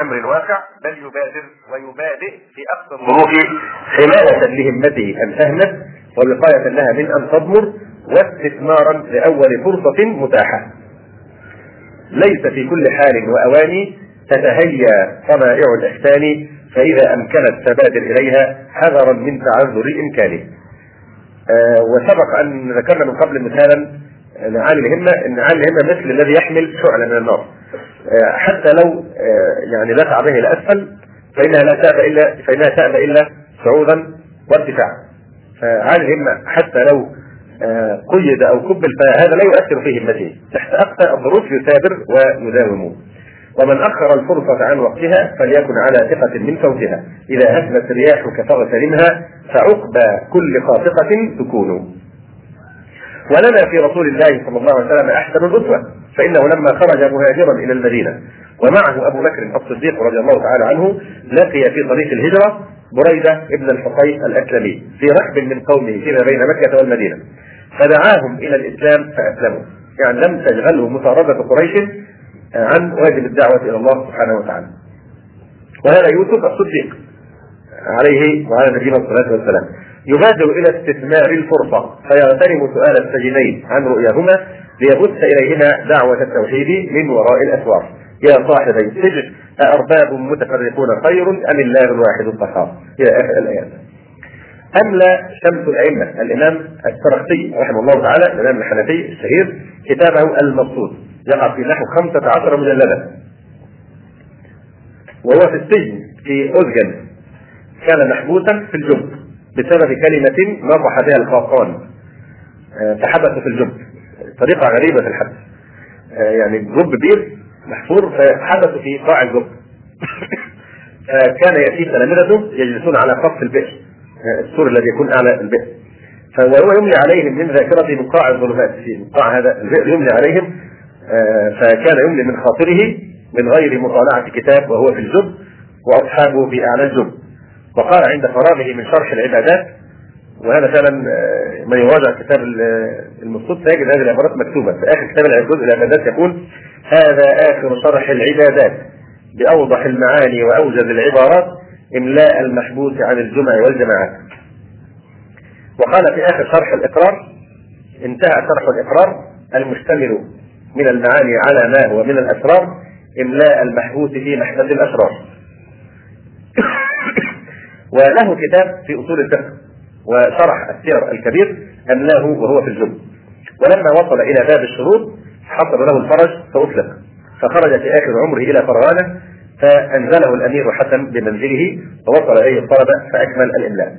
أمر واقع بل يبادر ويبادئ في أقصى الظروف حماية لهمته ان تهمت ووقاية لها من أن تضمر واستثمارا لأول فرصة متاحة. ليس في كل حال واوان تتهيأ صنائع الإحسان فإذا أمكنت تبادر إليها حذرا من تعذر الامكان. آه وسبق أن ذكرنا من قبل مثالا نعاني الهمة إن نعاني الهمة مثل الذي يحمل شعلة من النار. آه حتى لو آه يعني دفع به إلى اسفل فإنها لا تأبى إلا فإنها تأبى إلا صعودا وارتفاعا. فعالي الهمة حتى لو آه قيد أو كبل فهذا لا يؤثر في همته تحت اقصى الظروف يثابر ويداوم. ومن أخر الفرصة عن وقتها فليكن على ثقة من فوتها إذا هبت رياحك فاغتنمها فعقبى كل خاطقة تكون. ولنا في رسول الله صلى الله عليه وسلم أحسن الأسوة فإنه لما خرج مهاجرا إلى المدينة ومعه أبو بكر الصديق رضي الله تعالى عنه لقي في طريق الهجرة بريدة ابن الحصين الأسلمي في رحب من قومه فيما بين مكة والمدينة. فدعاهم إلى الإسلام فأسلموا. يعني لم تشغله مطاردة قريش عن واجب الدعوة إلى الله سبحانه وتعالى. وهذا يوسف الصديق عليه وعلى نبينا الصلاة والسلام. يبادر إلى استثمار الفرصة فيغتنم سؤال السجنين عن رؤياهما ليبث إليهما دعوة التوحيد من وراء الاسوار يا صاحبي السجن أأرباب متفرقون خير أم الله الواحد القهار؟ إلى آخر الآيات. أملى شمس الأئمة؟ الإمام السرخسي رحمه الله تعالى الإمام الحنفي الشهير كتابه المقصود يقع في نحو 15 مجلدا وهو في السجن في أزجن كان محبوسا في الجب بسبب كلمة نطح بها الخاقان. فحبس في الجب. طريقة غريبة في الحبس يعني جب بير محفور فحبسوا في قاع الجب. فكان يأتي تلامذته يجلسون على خط البئر. السور الذي يكون أعلى البئر. فهو يملي عليهم من ذاكرته من قاع الظلمات. في قاع هذا البئر يملي عليهم. فكان يملي من خاطره من غير مطالعة كتاب وهو في الجب وأصحابه في أعلى الجب. وقال عند فراغه من شرح العبادات وهذا فعلا من يراجع كتاب المقصود سيجد هذه العبارات مكتوبة. في آخر كتاب الجزء العبادات يقول هذا آخر شرح العبادات. بأوضح المعاني وأوجز العبارات إملاء المحبوس عن الجمع والجماعات. وقال في آخر شرح الإقرار انتهى شرح الإقرار المشتمل من المعاني على ما هو من الأسرار إملاء المحبوس في محبة الأسرار. وله كتاب في أصول الفقه وشرح السير الكبير أملاه وهو في الجب ولما وصل إلى باب الشروط حصل له الفرج فأطلق فخرج في آخر عمره إلى فرغانة فأنزله الأمير حسن بمنزله ووصل إليه الطلبة فأكمل الإملاء.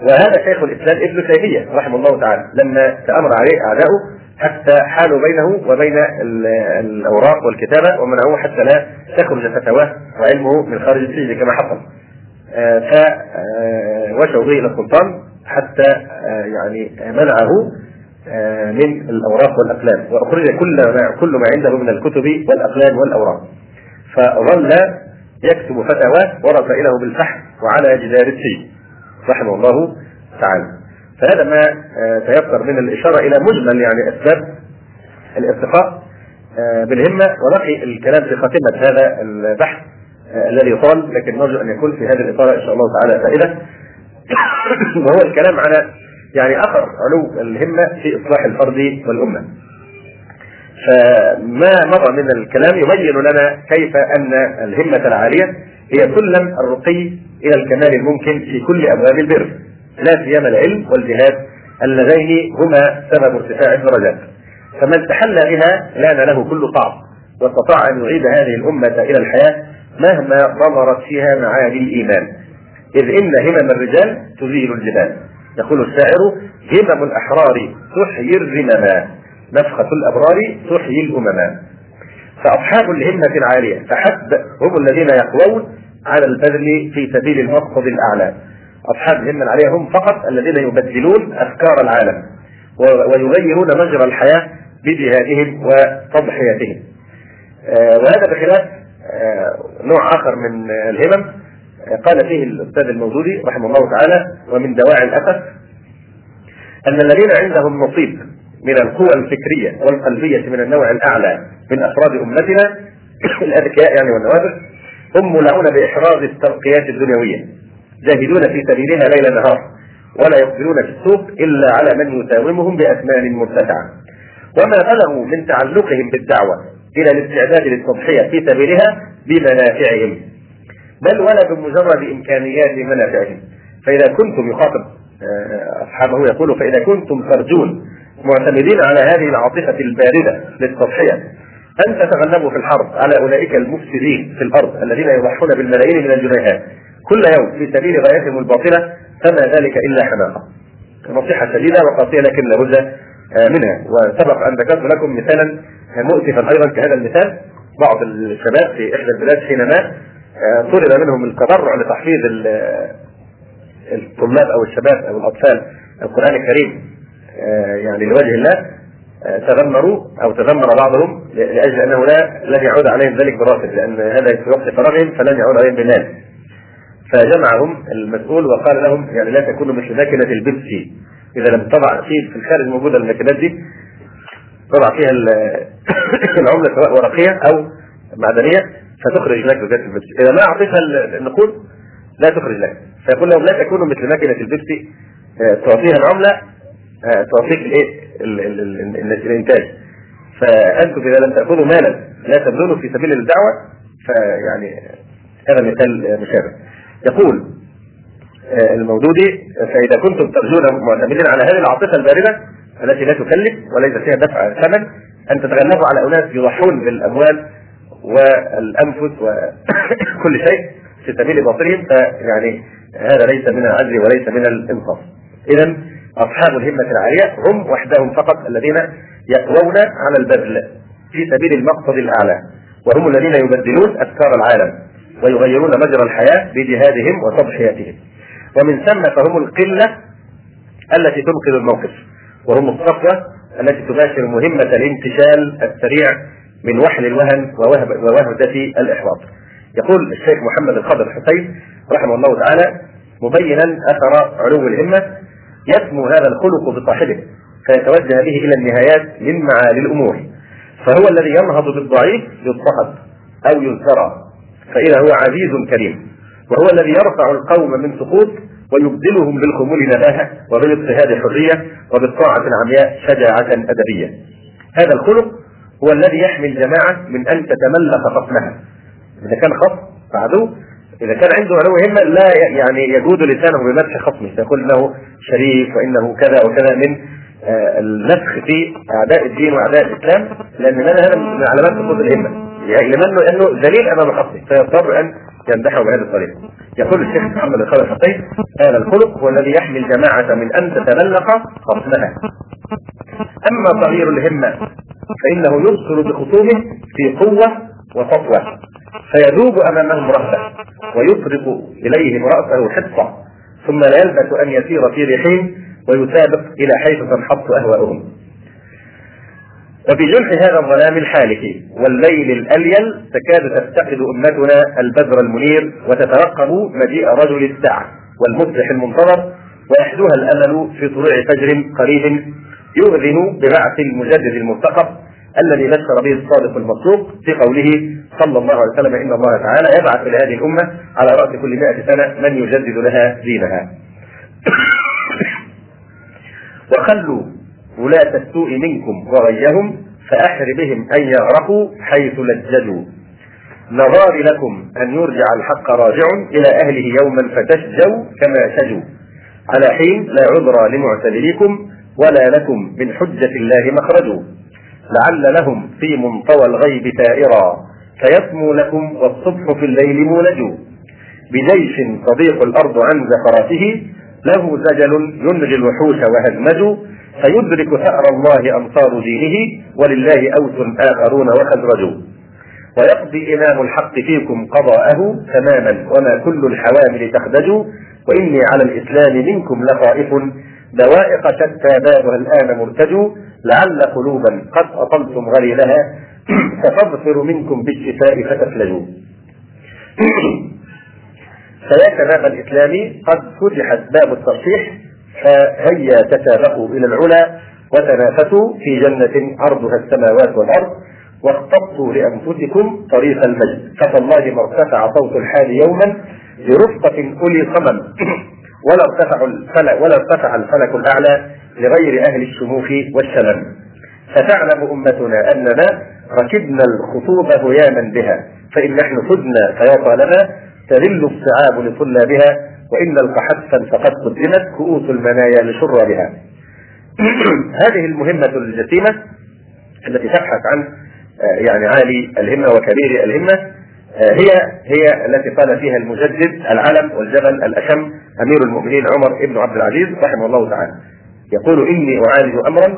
وهذا شيخ الإسلام ابن تيمية رحمه الله تعالى لما تأمر عليه أعداؤه حتى حالوا بينه وبين الأوراق والكتابة ومنعوه حتى لا تخرج فتواه وعلمه من خارج السجن كما حصل. فوشوا به إلى السلطان حتى يعني منعه من الأوراق والأقلام. وأخرج كل ما كل ما عنده من الكتب والأقلام والأوراق. فظل يكتب فتاواه ورسائله بالفحم وعلى جدار السجن رحمه الله تعالى. فهذا ما تيسر من الإشارة إلى مجمل يعني أسباب الارتقاء بالهمة وبقي الكلام في خاتمة هذا البحث. الذي طال لكن نرجو أن يكون في هذه الإطارة إن شاء الله تعالى فائدة. وهو الكلام على يعني أثر علو الهمة في إصلاح الفرد والأمة. فما مضى من الكلام يبين لنا كيف أن الهمة العالية هي سلم الرقي إلى الكمال الممكن في كل أبواب البر. لا سيما العلم والجهاد اللذين هما سبب ارتفاع الدرجات. فمن تحلى بها لأن له كل طعم واستطاع أن يعيد هذه الأمة إلى الحياة مهما ضمرت فيها معاني الإيمان. إذ إن همم الرجال تزيل الجبال. يقول الشاعر همم الأحرار تحيي الرمما نفخة الأبرار تحيي الأمم. فأصحاب الهمة العالية فحسب هم الذين يقوون على البذل في سبيل المقصد الأعلى. أصحاب الهمة العالية هم فقط الذين يبدلون أفكار العالم ويغيرون مجرى الحياة بجهادهم وتضحياتهم وهذا بخلاف نوع آخر من الهمم قال فيه الأستاذ الموجودي رحمه الله تعالى ومن دواعي الأسف أن الذين عندهم نصيب من القوى الفكرية والقلبية من النوع الأعلى من أفراد أمتنا الأذكياء يعني والنوابغ هم مولعون بإحراز الترقيات الدنيوية جاهدون في سبيلها ليل نهار ولا يقبلون في السوق إلا على من يساومهم بأثمان مرتفعة وما بلغوا من تعلقهم بالدعوة إلى الاستعداد للتضحية في سبيلها بمنافعهم. بل ولا بمجرد إمكانيات منافعهم. فإذا كنتم يخاطب آه، أصحابه يقول فإذا كنتم ترجون معتمدين على هذه العاطفة الباردة للتضحية أن تتغلبوا في الحرب على أولئك المفسدين في الأرض الذين يضحون بالملايين من الجنيهات. كل يوم في سبيل غايتهم الباطلة فما ذلك إلا حماقة. نصيحة شديدة وقاسية لكن لابد آه، منها. وسبق أن ذكرت لكم مثالا مؤسفا أيضا كهذا المثال. بعض الشباب في إحدى البلاد حينما آه، طلب منهم التبرع لتحفيظ الطلاب أو الشباب أو الأطفال القرآن الكريم آه، يعني لوجه الله تذمروا أو تذمر بعضهم لأجل أنه لا لن يعود عليهم ذلك براتب لأن هذا في وقت فراغهم فلن يعود عليهم بمال فجمعهم المسؤول وقال لهم يعني لا تكونوا مثل ماكينه البيبسي. إذا لم تضع في في الخارج موجودة الماكينات دي تضع فيها العملة سواء ورقية أو معدنية فتخرج لك زكاه البيبسي إذا ما أعطيتها النقود لا تخرج لك. فيقول لهم لا تكونوا مثل ماكينة البيبسي آه، تعطيها العملة آه، تعطيك الإيه؟ الإنتاج. فأنتم إذا لم تأخذوا مالا لا تبذلوا في سبيل الدعوة فيعني هذا مثال مشابه. يقول آه، المودودي فإذا كنتم ترجون معتمدين على هذه العاطفة الباردة التي لا تكلف وليس فيها دفع ثمن أن تتغلبوا على أناس يضحون بالأموال والأنفس وكل شيء في سبيل باطلهم فيعني هذا ليس من العدل وليس من الإنصاف. اذا أصحاب الهمة العالية هم وحدهم فقط الذين يقوون على البذل في سبيل المقصد الأعلى وهم الذين يبدلون أفكار العالم ويغيرون مجرى الحياة بجهادهم وتضحياتهم ومن ثم فهم القلة التي تنقذ الموقف وهم الصفوة التي تباشر مهمة الانتشال السريع من وحل الوهن ووهدة الإحباط يقول الشيخ محمد الخضر حسين رحمه الله تعالى مبينا أثر علو الهمة يسمو هذا الخلق بصاحبه فيتوجه به إلى النهايات من معالي الأمور فهو الذي ينهض بالضعيف يضطهد أو ينثرى فإذا هو عزيز كريم وهو الذي يرفع القوم من سقوط ويبدلهم بالخمول نباهه وبالاضطهاد حرية وبالطاعة العمياء شجاعة أدبية. هذا الخلق هو الذي يحمي الجماعة من أن تتملق خصمها. إذا كان خصم فعدو إذا كان عنده علو همه لا يعني يجود لسانه بمدح خصمه فيقول انه شريف وإنه كذا وكذا من آه، النفخ في أعداء الدين وأعداء الإسلام لأن هذا من علامات سقوط الهمة يعني لمنه انه ذليل أمام خصمه فيضطر أن يمدحه بهذه الطريقة. يقول الشيخ محمد الخالد الحسين هذا الخلق هو الذي يحمي الجماعة من أن تتملق خصمها. أما صغير الهمة فإنه يبصر بخصومه في قوة وسطوة فيذوب أمامهم رهبة ويطرق إليهم رأسه حصة ثم لا يلبث أن يسير في ريحين ويسابق إلى حيث تنحط أهواؤهم وفي جنح هذا الظلام الحالك والليل الأليل تكاد تفتقد أمتنا البدر المنير وتترقب مجيء رجل الساعة والمصلح المنتظر ويحدوها الأمل في طلوع فجر قريب يؤذن ببعث المجدد المرتقب الذي بشر به الصادق المصدوق في قوله صلى الله عليه وسلم إن الله تعالى يبعث لهذه الأمة على رأس كل 100 سنة من يجدد لها دينها. وخلوا ولاة السوء منكم وغيهم فأحر بهم أن يغرقوا حيث لججوا نظار لكم أن يرجع الحق راجع إلى أهله يوما فتشجوا كما شجوا. على حين لا عذر لمعتذريكم ولا لكم من حجة الله مخرج لعل لهم في منطوى الغيب ثائرا فيسمو لكم والصبح في الليل مولج بجيش تضيق الأرض عن زفراته له زجل ينجي الوحوش وهزمج فيدرك ثأر الله أنصار دينه ولله أوس آخرون وخزرج ويقضي إمام الحق فيكم قضاءه تماما وما كل الحوامل تخدج وإني على الإسلام منكم لخائف. دوائق شتى بابها الآن مرتج. لعل قلوبا قد أطلتم غليلها فتظفر منكم بالشفاء فتفلجوا. فياك باب الإسلام قد فتحت باب التصحيح فهيا تسابقوا إلى العلا وتنافسوا في جنة عرضها السماوات والأرض واختصوا لأنفسكم طريق المجد. فالله ما ارتفع صوت الحال يوما برفقة أولي صمم ولا ارتفع الفلك ولا ارتفع الفلك الأعلى لغير أهل الشموخ والشمم فتعلم أمتنا أننا ركبنا الخطوب هياما بها فإن نحن فزنا فيا طالما تذل الصعاب لطلابها وإن القحفا فقد قدمت كؤوس المنايا لشرابها هذه المهمة الجسيمة التي تبحث عن آه، يعني عالي الهمة وكبير الهمة آه، هي هي التي قال فيها المجدد العلم والجبل الأشم أمير المؤمنين عمر بن عبد العزيز رحمه الله تعالى. يقول إني أعالج أمرا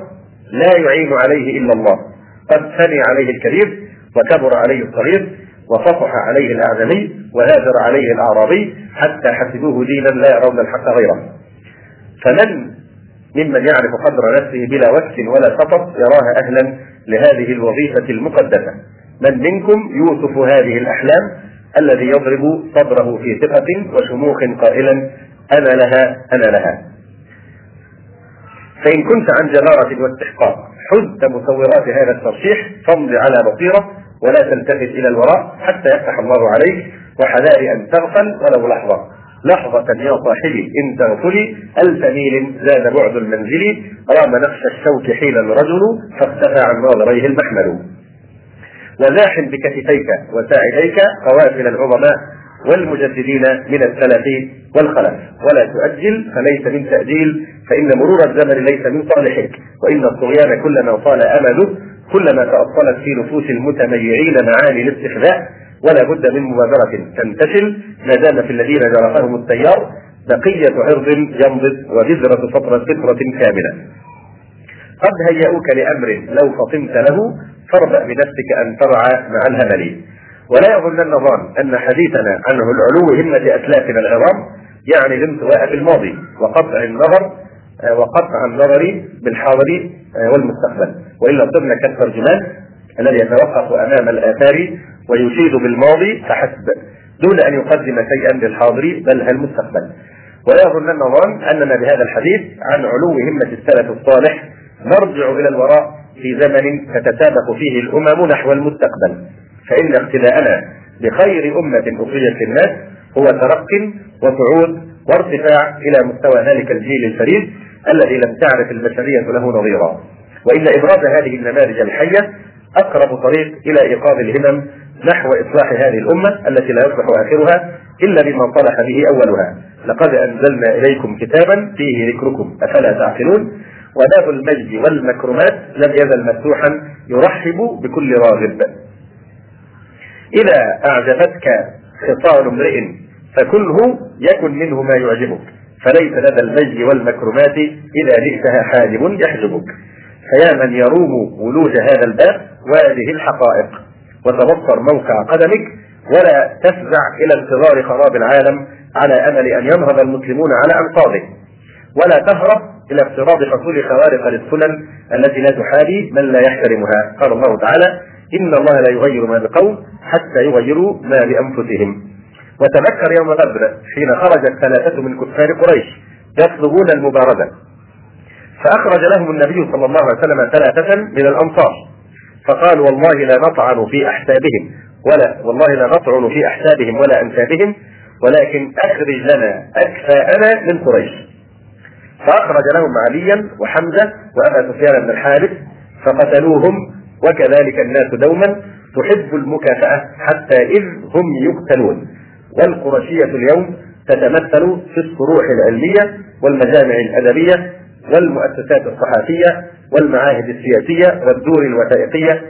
لا يعين عليه إلا الله. قد ثني عليه الكبير وكبر عليه الصغير وفصح عليه الأعجمي وهاجر عليه الأعرابي حتى حسبوه دينا لا يرون الحق غيره. فمن ممن يعرف قدر نفسه بلا وكس ولا سقط يراها أهلا لهذه الوظيفة المقدسة. من منكم يوسف هذه الأحلام؟ الذي يضرب صدره في ثقة وشموخ قائلا أنا لها أنا لها. فإن كنت عن جدارة واستحقاق حزت مصورات هذا الترشيح فامض على بصيرة. ولا تلتفت إلى الوراء حتى يفتح الله عليك وحذار أن تغفل ولو لحظة. لحظة يا صاحبي إن تغفلي ألف ميل زاد بعد المنزل رام نقش الشوك حين الرجل فاختفى عن ناظريه المحمل. وزاحم بكتفيك وساعديك قوافل العظماء والمجددين من السلف والخلف. ولا تؤجل فليس من تأجيل فإن مرور الزمن ليس من صالحك. وإن الطغيان كلما طال أمله كلما تأصلت في نفوس المتميعين معاني الاستخلاء ولا بد من مبادرة تنتشل. ما دام في الذين جرفهم التيار بقية عرض ينضد وبذرة فطرة فطرة كاملة. قد هيئوك لأمر لو فطنت له فاربأ بنفسك أن ترعى مع الهمل. ولا يظنن ظان أن حديثنا عنه العلو همة أسلافنا العظام يعني الانطواء في الماضي وقطع النظر آه، وقطع النظر بالحاضر آه، والمستقبل. وإلا صرنا كالترجمان الذي يتوقف أمام الآثار ويشيد بالماضي فحسب دون أن يقدم شيئا للحاضر بل المستقبل. ولا يظنن ظان أننا بهذا الحديث عن علو همة السلف الصالح نرجع إلى الوراء في زمن تتسابق فيه الأمم نحو المستقبل. فإن اقتداءنا بخير أمة أخرجت للناس هو ترق وصعود وارتفاع إلى مستوى ذلك الجيل الفريد الذي لم تعرف البشرية له نظيرا. وان إبراز هذه النماذج الحية أقرب طريق إلى إيقاظ الهمم نحو إصلاح هذه الأمة التي لا يصلح آخرها إلا بما صلح به أولها. لقد أنزلنا إليكم كتابا فيه ذكركم أفلا تعقلون؟ وباب المجد والمكرمات لم يزل مفتوحا يرحب بكل راغب. إذا أعجبتك خصال امرئ فكله يكن منه ما يعجبك فليس لدى المجد والمكرمات إذا جئتها حاجب يحجبك. فيا من يروم ولوج هذا الباب وهذه الحقائق. وتبصر موقع قدمك ولا تفزع إلى انتظار خراب العالم على أمل أن ينهض المسلمون على أنقاضه. ولا تهرب إلى افتراض حصول خوارق للسنن التي لا تحابي من لا يحترمها. قال الله تعالى إن الله لا يغير ما بقوم حتى يغيروا ما بأنفسهم. وتذكر يوم بدر حين خرج الثلاثة من كفار قريش يطلبون المبارزة فأخرج لهم النبي صلى الله عليه وسلم ثلاثة من الأنصار. فقال والله لا نطعن في أحسابهم ولا والله لا نطعن في أحسابهم ولا أنسابهم ولكن أخرج لنا أكفاءنا من قريش. فأخرج لهم عليا وحمزة وأبا سفيان بن الحارث فقتلوهم وكذلك الناس دوما تحب المكافأة حتى إذ هم يقتلون. والقرشية اليوم تتمثل في الصروح العلمية والمجامع الأدبية والمؤسسات الصحفية والمعاهد السياسية والدور الوثائقية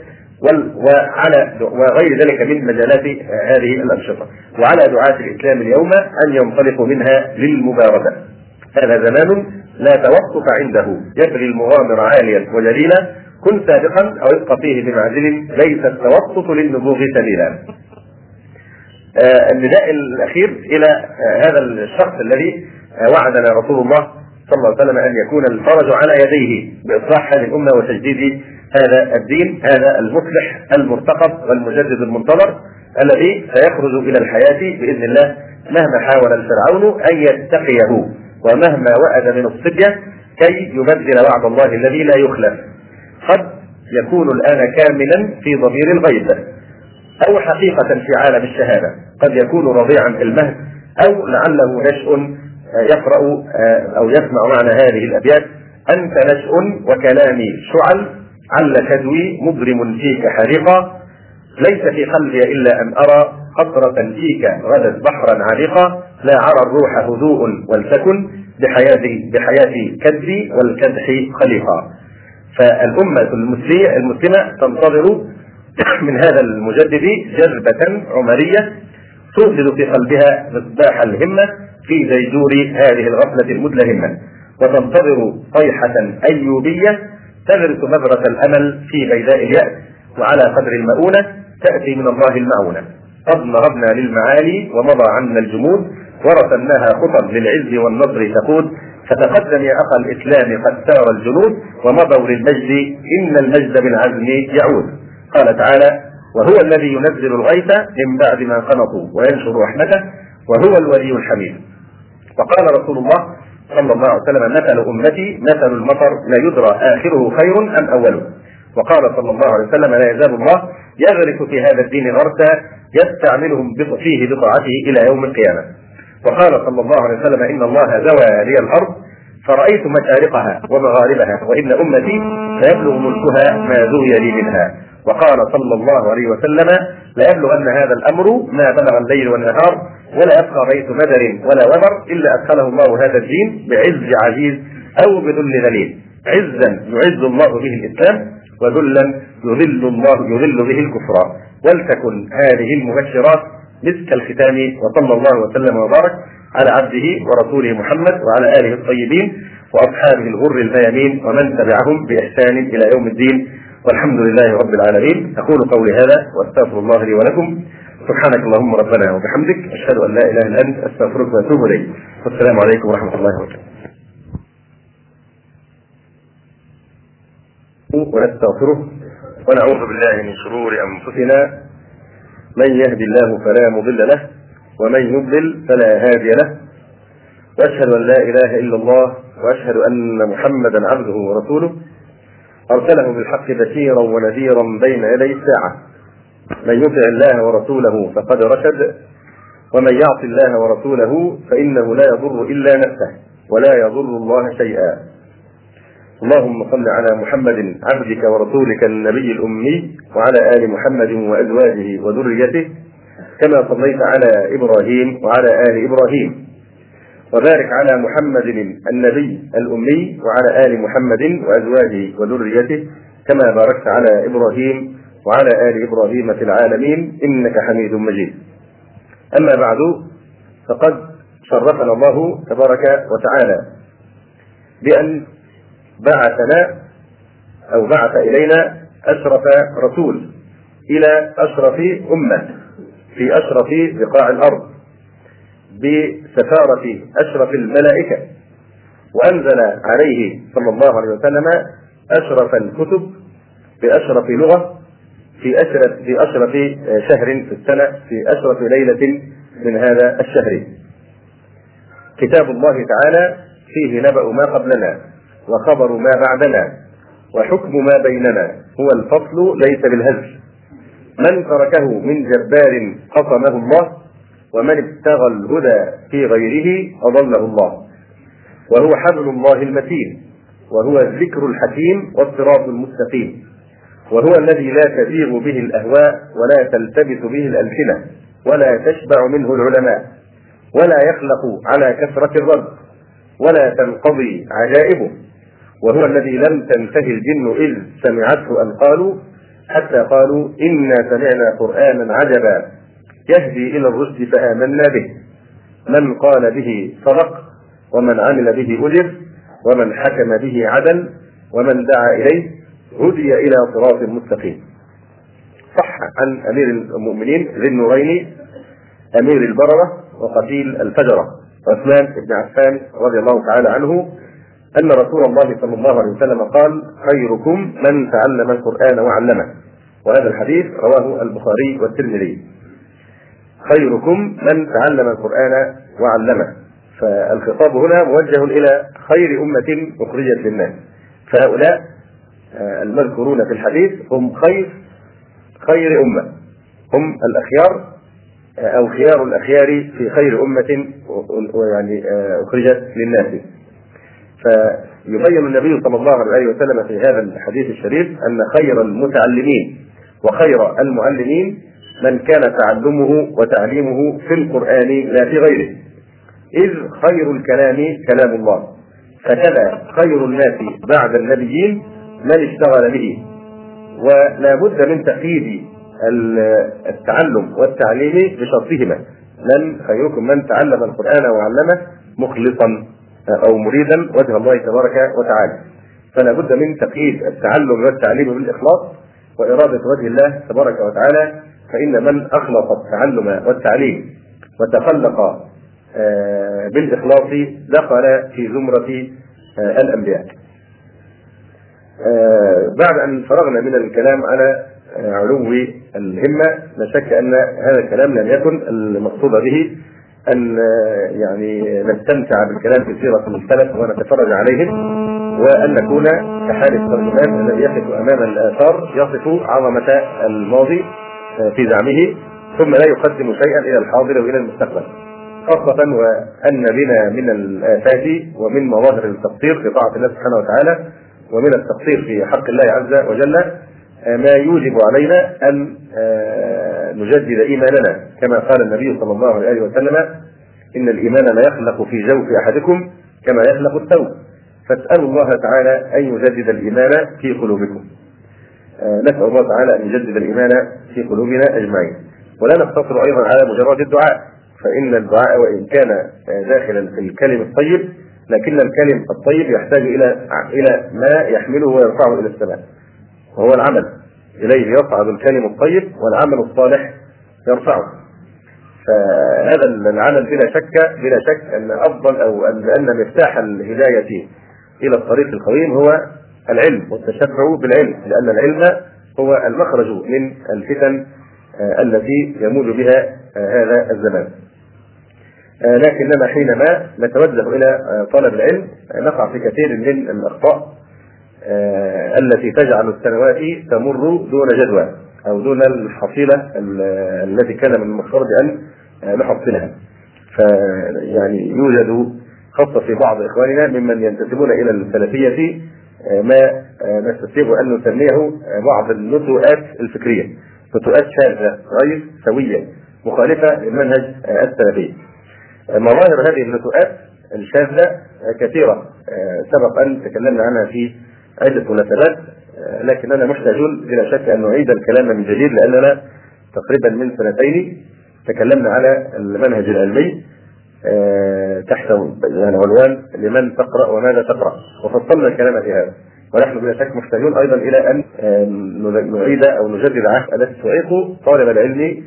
وعلى وغير ذلك من مجالات هذه الأنشطة. وعلى دعاة الإسلام اليوم أن ينطلقوا منها للمبارزة. هذا زمان لا توقف عنده. يبغي المغامرة عاليا وجليلا. كن سابقا أو ابق فيه بمعزل. ليس التوسط للنبوغ سبيلا. آه، النداء الأخير إلى آه، هذا الشخص الذي آه، وعدنا رسول الله صلى الله عليه وسلم أن يكون الفرج على يديه بإصلاح هذه الأمة وتجديد هذا الدين هذا المصلح المرتقب والمجدد المنتظر الذي سيخرج إلى الحياة بإذن الله مهما حاول الفرعون أن يتقيه ومهما وأد من الصبية كي يبدل وعد الله الذي لا يخلف. قد يكون الآن كاملا في ضمير الغيب أو حقيقة في عالم الشهادة. قد يكون رضيعا في المهد أو لعله نشء يقرأ أو يسمع معنى هذه الأبيات. أنت نشء وكلامي شعل عل كدوي مبرم فيك حريقا. ليس في قلبي إلا أن أرى قطرة فيك غدت بحرا عريقا. لا عرى الروح هدوء ولتكن بحياة بحياة كدي والكدح خليقا. فالأمة المسلمة المسلمة تنتظر من هذا المجدد جذبة عمرية توقد في قلبها مصباح الهمة. في زيجور هذه الغفلة المدلهمة. وتنتظر صيحة أيوبية تغرس بذرة الأمل في بيداء اليأس وعلى قدر المؤونة تأتي من الله المعونة. قد نهضنا للمعالي ومضى عنا الجمود ورسمناها خطب للعز والنصر تقود. فتقدم يا اخا الإسلام قد سار الجنود ومضوا للمجد إن المجد بالعزم يعود. قال تعالى وهو الذي ينزل الغيث من بعد ما قنطوا وينشر رحمته وهو الولي الحميد. وقال رسول الله صلى الله عليه وسلم مثل أمتي مثل المطر لا يدرى آخره خير أم أوله. وقال صلى الله عليه وسلم لا يزال الله يغرس في هذا الدين غرسا يستعملهم فيه بطاعته إلى يوم القيامة. وقال صلى الله عليه وسلم إن الله زوى لي الأرض فرأيت مشارقها ومغاربها وإن أمتي سيبلغ ملكها ما زوي لي منها. وقال صلى الله عليه وسلم ليبلغن هذا الأمر ما بلغ الليل والنهار ولا يبقى بيت بدر ولا وبر إلا أدخله الله هذا الدين بعز عزيز أو بذل ذليل. عزا يعز الله به الإسلام وذلا يذل الله يذل به الكفر. ولتكن هذه المبشرات مسك الختام وصلى الله وسلم وبارك على عبده ورسوله محمد وعلى آله الطيبين وأصحابه الغر الميامين ومن تبعهم بإحسان إلى يوم الدين والحمد لله رب العالمين. أقول قولي هذا وأستغفر الله لي ولكم. سبحانك اللهم ربنا وبحمدك. أشهد أن لا إله إلا أنت. أستغفرك وأتوب إليك. والسلام عليكم ورحمة الله وبركاته. ونستغفره ونعوذ بالله من شرور أنفسنا. من يهدي الله فلا مضل له ومن يضلل فلا هادي له. وأشهد أن لا إله إلا الله وأشهد أن محمدا عبده ورسوله. أرسله بالحق بشيرا ونذيرا بين يدي الساعة. من يطع الله ورسوله فقد رشد. ومن يعص الله ورسوله فإنه لا يضر إلا نفسه ولا يضر الله شيئا. اللهم صل على محمد عبدك ورسولك النبي الأمي وعلى آل محمد وأزواجه وذريته. كما صليت على إبراهيم وعلى آل إبراهيم وبارك على محمد النبي الأمي وعلى آل محمد وأزواجه وذريته كما باركت على إبراهيم وعلى آل إبراهيم في العالمين إنك حميد مجيد. أما بعد فقد شرفنا الله تبارك وتعالى بأن بعثنا أو بعث إلينا أشرف رسول إلى أشرف أمة في أشرف بقاع الأرض بسفارة أشرف الملائكة وأنزل عليه صلى الله عليه وسلم أشرف الكتب بأشرف لغة في أشرف في أشرف شهر في السنة في أشرف ليلة من هذا الشهر. كتاب الله تعالى فيه نبأ ما قبلنا وخبر ما بعدنا وحكم ما بيننا هو الفصل ليس بالهزل من تركه من جبار قصمه الله ومن ابتغى الهدى في غيره أضله الله. وهو حبل الله المتين وهو الذكر الحكيم والصراط المستقيم. وهو الذي لا تزيغ به الأهواء ولا تلتبس به الألسنة ولا تشبع منه العلماء ولا يخلق على كثرة الرد ولا تنقضي عجائبه. وهو الذي لم تنتهي الجن إذ سمعته أن قالوا حتى قالوا إنا سمعنا قرآنا عجبا يهدي إلى الرشد فآمنا به. من قال به صدق ومن عمل به أجر ومن حكم به عدل ومن دعا إليه هدي إلى صراط مستقيم. صح عن أمير المؤمنين ذي النورين أمير البررة وقتيل الفجرة عثمان بن عفان رضي الله تعالى عنه أن رسول الله صلى الله عليه وسلم قال خيركم من تعلم القرآن وعلمه. وهذا الحديث رواه البخاري والترمذي. خيركم من تعلم القرآن وعلمه. فالخطاب هنا موجه إلى خير أمة أخرجت للناس. فهؤلاء المذكورون في الحديث هم خير خير أمة. هم الأخيار أو خيار الأخيار في خير أمة ويعني أخرجت للناس. فيبين النبي صلى الله عليه وسلم في هذا الحديث الشريف أن خير المتعلمين وخير المعلمين من كان تعلمه وتعليمه في القرآن لا في غيره. إذ خير الكلام كلام الله فكذا خير الناس بعد النبيين من اشتغل به. ولا بد من تقييد التعلم والتعليم بشرطهما. من خيركم من تعلم القرآن وعلمه مخلصا. أو مريدا وجه الله تبارك وتعالى. فلا بد من تقييد التعلم والتعليم بالإخلاص وإرادة وجه الله تبارك وتعالى. فإن من أخلص التعلم والتعليم وتخلق آه، بالإخلاص دخل في زمرة آه، الأنبياء. آه، بعد أن فرغنا من الكلام على علو الهمة لا شك أن هذا الكلام لم يكن المقصود به. أن يعني نستمتع بالكلام في سيرة السلف ونتفرج عليهم وأن نكون كحال الترجمان الذي يقف أمام الآثار يصف عظمة الماضي في زعمه ثم لا يقدم شيئا إلى الحاضر وإلى المستقبل. خاصة وأن بنا من الآفات ومن مظاهر التقصير في طاعة الله سبحانه وتعالى ومن التقصير في حق الله عز وجل ما يوجب علينا أن آه، نجدد إيماننا. كما قال النبي صلى الله عليه وسلم إن الإيمان لا يخلق في جوف أحدكم كما يخلق الثوب. فاسألوا الله تعالى أن يجدد الإيمان في قلوبكم. آه، نسأل الله تعالى أن يجدد الإيمان في قلوبنا أجمعين. ولا نقتصر أيضا على مجرد الدعاء. فإن الدعاء وإن كان آه، داخلا في الكلم الطيب لكن الكلم الطيب يحتاج إلى إلى ما يحمله ويرفعه إلى السماء. وهو العمل. إليه يصعد الكلم الطيب والعمل الصالح يرفعه. فهذا العمل بلا شك بلا شك أن أفضل أو ان مفتاح الهداية إلى الطريق القويم هو العلم والتشفع بالعلم لأن العلم هو المخرج من الفتن آه، التي يموج بها آه، هذا الزمان. آه، لكننا حينما نتوجه إلى طلب العلم نقع في كثير من الأخطاء. التي تجعل السنوات تمر دون جدوى أو دون الحصيلة التي كان من المفترض أن آه، نحصلها. فيعني يوجد خاصة في بعض إخواننا ممن ينتسبون إلى السلفية آه، ما نستطيع أن نسميه بعض النتوءات الفكرية. نتوءات شاذة غير سوية مخالفة للمنهج السلفي. مظاهر هذه النتوءات الشاذة كثيرة سبق أن تكلمنا عنها في عدة مناسبات لكننا محتاجون بلا شك أن نعيد الكلام من جديد لأننا تقريبا من سنتين تكلمنا على المنهج العلمي آه، تحت يعني عنوان لمن تقرأ وماذا تقرأ وفصلنا الكلام في هذا. ونحن بلا شك محتاجون أيضا إلى أن آه، نعيد أو نجدد عهد التي تعيق طالب العلم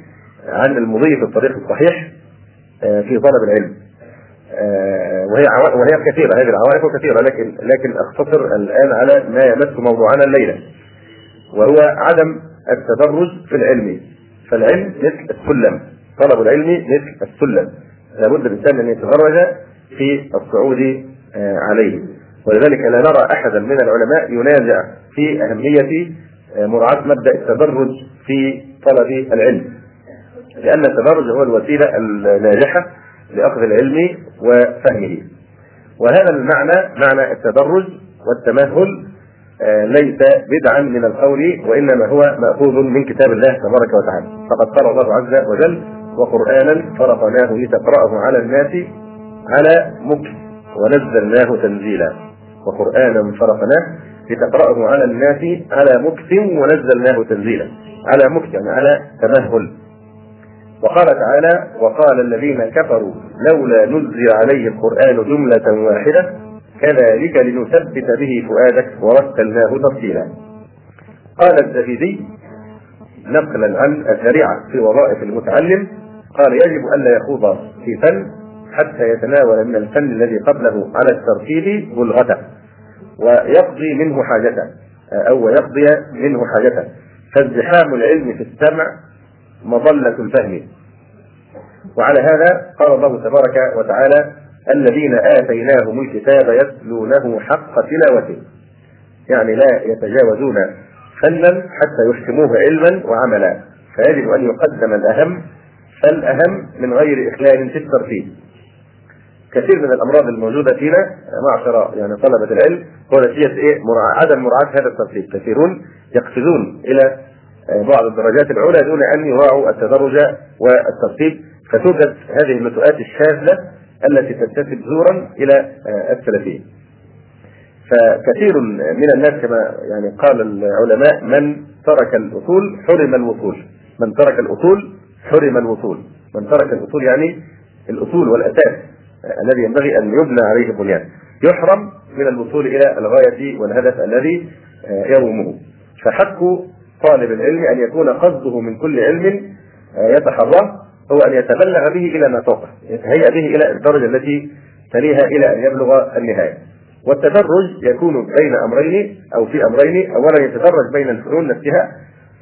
عن المضي في الطريق الصحيح آه، في طلب العلم. آه، وهي وهي كثيرة هذه العوائق كثيرة لكن لكن أختصر الآن على ما يمس موضوعنا الليلة وهو عدم التدرج في العلم. فالعلم مثل السلم طلب العلم مثل السلم. لابد الإنسان أن يتدرج في الصعود آه، عليه. ولذلك لا نرى أحدا من العلماء ينازع في أهمية آه، مراعاة مبدأ التدرج في طلب العلم. لأن التدرج هو الوسيلة الناجحة لأخذ العلم وفهمه. وهذا المعنى معنى التدرج والتمهل آه، ليس بدعا من القول وإنما هو مأخوذ من كتاب الله تبارك وتعالى. فقد قال الله عز وجل وقرانا فرقناه لتقرأه على الناس على مكث ونزلناه تنزيلا. وقرانا فرقناه لتقرأه على الناس على مكث ونزلناه تنزيلا. على مكث يعني على تمهل. وقال تعالى وقال الذين كفروا لولا نزل عليه القرآن جملة واحدة كذلك لنثبت به فؤادك ورتلناه ترتيلا قال الزبيدي نقلا عن الشريعة في وظائف المتعلم قال يجب ألا يخوض في فن حتى يتناول من الفن الذي قبله على الترتيب بلغته ويقضي منه حاجته أو يقضي منه حاجته فازدحام العلم في السمع مظلة الفهم. وعلى هذا قال الله تبارك وتعالى الذين آتيناهم الكتاب يتلونه حق تلاوته. يعني لا يتجاوزون فنا حتى يحكموه علما وعملا. فيجب أن يقدم الأهم فالأهم من غير إخلال في الترتيب. كثير من الأمراض الموجودة فينا معشر يعني طلبة العلم هو نتيجة إيه؟ عدم مراعاة هذا الترتيب، كثيرون يقفزون إلى بعض الدرجات العلى دون أن يراعوا التدرج والترتيب فتوجد هذه النتوءات الشاذة التي تنتسب زورا إلى آه، السلفية. فكثير من الناس كما يعني قال العلماء من ترك الأصول حرم الوصول، من ترك الأصول حرم الوصول، من ترك الأصول يعني الأصول والأساس الذي ينبغي أن يبنى عليه البنيان، يحرم من الوصول إلى الغاية والهدف الذي آه، يرومه. فحق طالب العلم أن يكون قصده من كل علم آه، يتحراه هو أن يتبلغ به إلى ما فوقه، يتهيأ به إلى الدرجة التي تليها إلى أن يبلغ النهاية. والتدرج يكون بين أمرين أو في أمرين، اولا يتدرج بين الفنون نفسها،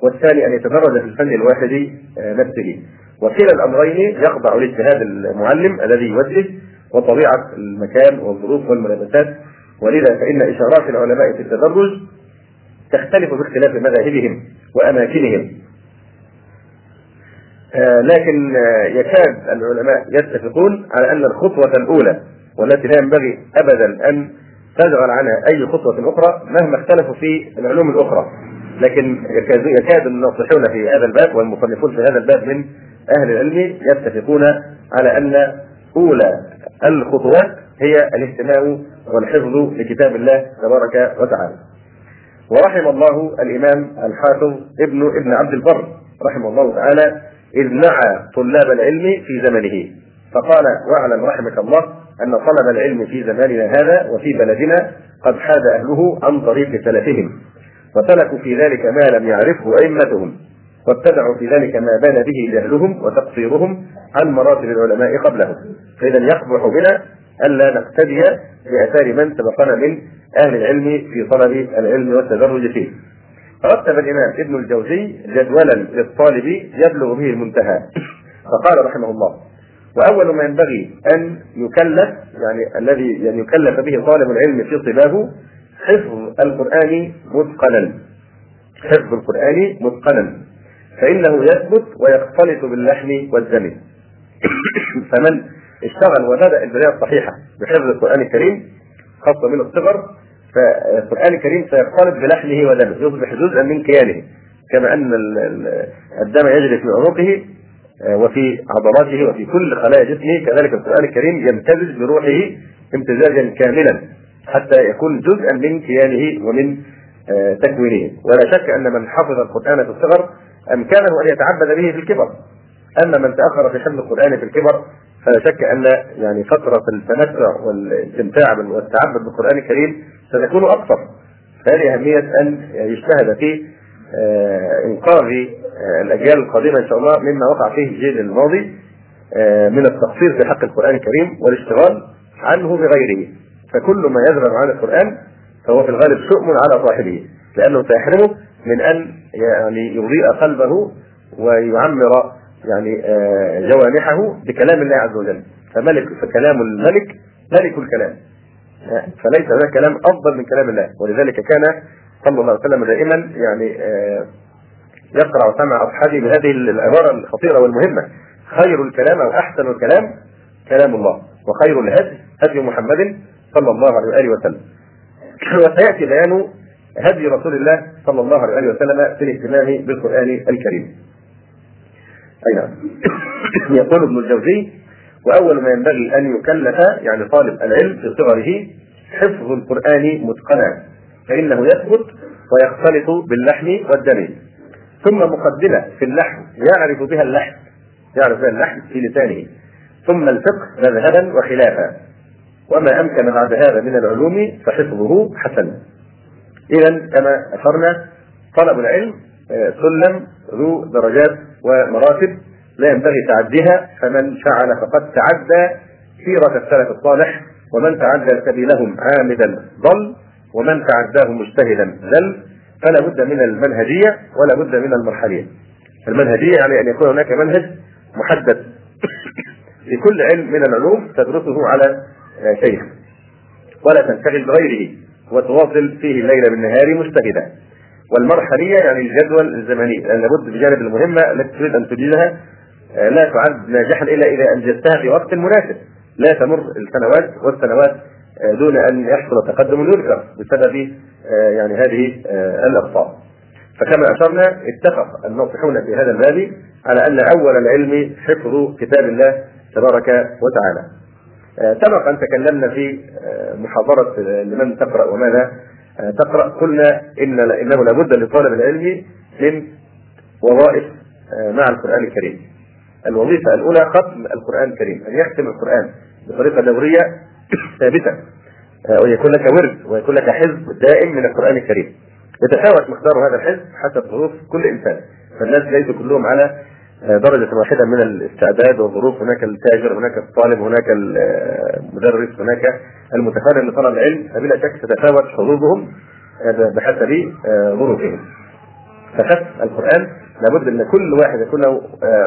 والثاني أن يتدرج في الفن الواحد آه، نفسه. وكلا الأمرين يخضع لاجتهاد المعلم الذي يوجه وطبيعة المكان والظروف والملابسات ولذا فإن إشارات العلماء في التدرج تختلف باختلاف مذاهبهم وأماكنهم آه، لكن آه، يكاد العلماء يتفقون على أن الخطوة الأولى والتي لا ينبغي ابدا أن تشغل عنها أي خطوة أخرى مهما اختلفوا في العلوم الأخرى لكن يكاد الناصحون في هذا الباب والمصنفون في هذا الباب من أهل العلم يتفقون على أن أولى الخطوات هي الاهتمام والحفظ لكتاب الله تبارك وتعالى. ورحم الله الإمام الحافظ ابن ابن عبد البر رحمه الله تعالى إذ نعى طلاب العلم في زمنه. فقال واعلم رحمك الله أن طلب العلم في زماننا هذا وفي بلدنا قد حاد أهله عن طريق سلفهم وسلكوا في ذلك ما لم يعرفه أئمتهم وابتدعوا في ذلك ما بان به جهلهم وتقصيرهم عن مراتب العلماء قبلهم. فإذا يقبح بنا ألا نقتدي بأثار من سبقنا من أهل العلم في طلب العلم والتدرج فيه. رتب الإمام ابن الجوزي جدولا للطالب يبلغ به المنتهى. فقال رحمه الله وأول ما ينبغي أن يكلف يعني الذي يعني يكلف به طالب العلم في طلابه حفظ القرآن متقنا. حفظ القرآن متقنا. فإنه يثبت ويختلط باللحم والدم. فمن اشتغل وبدأ البداية الصحيحة بحفظ القرآن الكريم خاصة من الصغر فالقرآن الكريم سيختلط بلحمه ودمه يصبح جزءا من كيانه كما أن الدم يجري في عنقه آه، وفي عضلاته وفي كل خلايا جسمه. كذلك القرآن الكريم يمتزج بروحه امتزاجا كاملا حتى يكون جزءا من كيانه ومن آه، تكوينه. ولا شك أن من حفظ القرآن في الصغر أمكانه أن يتعبد به في الكبر. أما من تأخر في حفظ القرآن في الكبر فلا شك أن يعني فترة التمتع والاستمتاع والتعبد بالقرآن الكريم ستكون اقصر فهذه أهمية أن يجتهد في آه، إنقاذ آه، الأجيال القادمة إن شاء الله مما وقع فيه الجيل الماضي آه، من التقصير في حق القرآن الكريم والاشتغال عنه بغيره. فكل ما يذهب عن القرآن فهو في الغالب شؤم على صاحبه لأنه سيحرمه من أن يعني يضيء قلبه ويعمر يعني آه، جوانحه بكلام الله عز وجل. فملك فكلام الملك ملك الكلام. آه، فليس هذا كلام أفضل من كلام الله. ولذلك كان صلى الله عليه وسلم دائما يعني آه، يقرأ سمع أصحابه بهذه العبارة الخطيرة والمهمة. خير الكلام أو أحسن الكلام كلام الله وخير الهدي هدي محمد صلى الله عليه وآله وسلم. وسيأتي بيان هدي رسول الله صلى الله عليه وسلم في الاهتمام بالقرآن الكريم. أي نعم. يقول ابن الجوزي: وأول ما ينبغي أن يكلف يعني طالب العلم في صغره حفظ القرآن متقنا فإنه يثبت ويختلط باللحم والدم. ثم مقدمة في اللحم يعرف بها اللحم يعرف بها اللحم في لسانه. ثم الفقه مذهبا وخلافا. وما أمكن بعد هذا من العلوم فحفظه حسن. اذا كما أشرنا طلب العلم آه، سلم ذو درجات ومراتب لا ينبغي تعديها فمن فعل فقد تعدى. سيرة السلف الصالح ومن تعدى سبيلهم عامدا ضل ومن تعداه مجتهدا ذل. فلا بد من المنهجية ولا بد من المرحلية. المنهجية يعني أن يكون هناك منهج محدد. في كل علم من العلوم تدرسه على شيخ. ولا تنشغل بغيره وتواصل فيه الليل بالنهار مجتهدا. والمرحلية يعني الجدول الزمني لأن لابد بجانب المهمة التي تريد أن تجيدها آه، لا تعد ناجحا إلا إذا أنجزتها في وقت مناسب. لا تمر السنوات والسنوات آه، دون أن يحصل تقدم يذكر بسبب آه، يعني هذه الأخطاء. فكما أشرنا اتفق الناصحون في هذا الباب على أن أول العلم حفظ كتاب الله تبارك وتعالى. سبق أن تكلمنا في محاضرة لمن تقرأ وماذا تقرأ. قلنا إن إنه لابد لطالب العلم من وظائف مع القرآن الكريم. الوظيفة الأولى ختم القرآن الكريم أن يختم القرآن بطريقة دورية ثابتة ويكون لك ورد ويكون لك حزب دائم من القرآن الكريم. يتفاوت مقدار هذا الحزب حسب ظروف كل إنسان. فالناس ليسوا كلهم على درجة واحدة من الاستعداد والظروف. هناك التاجر هناك الطالب هناك المدرس هناك المتفرغ لطلب العلم فبلا شك تتفاوت حظوظهم بحسب ظروفهم. فختم القرآن لابد أن كل واحد يكون له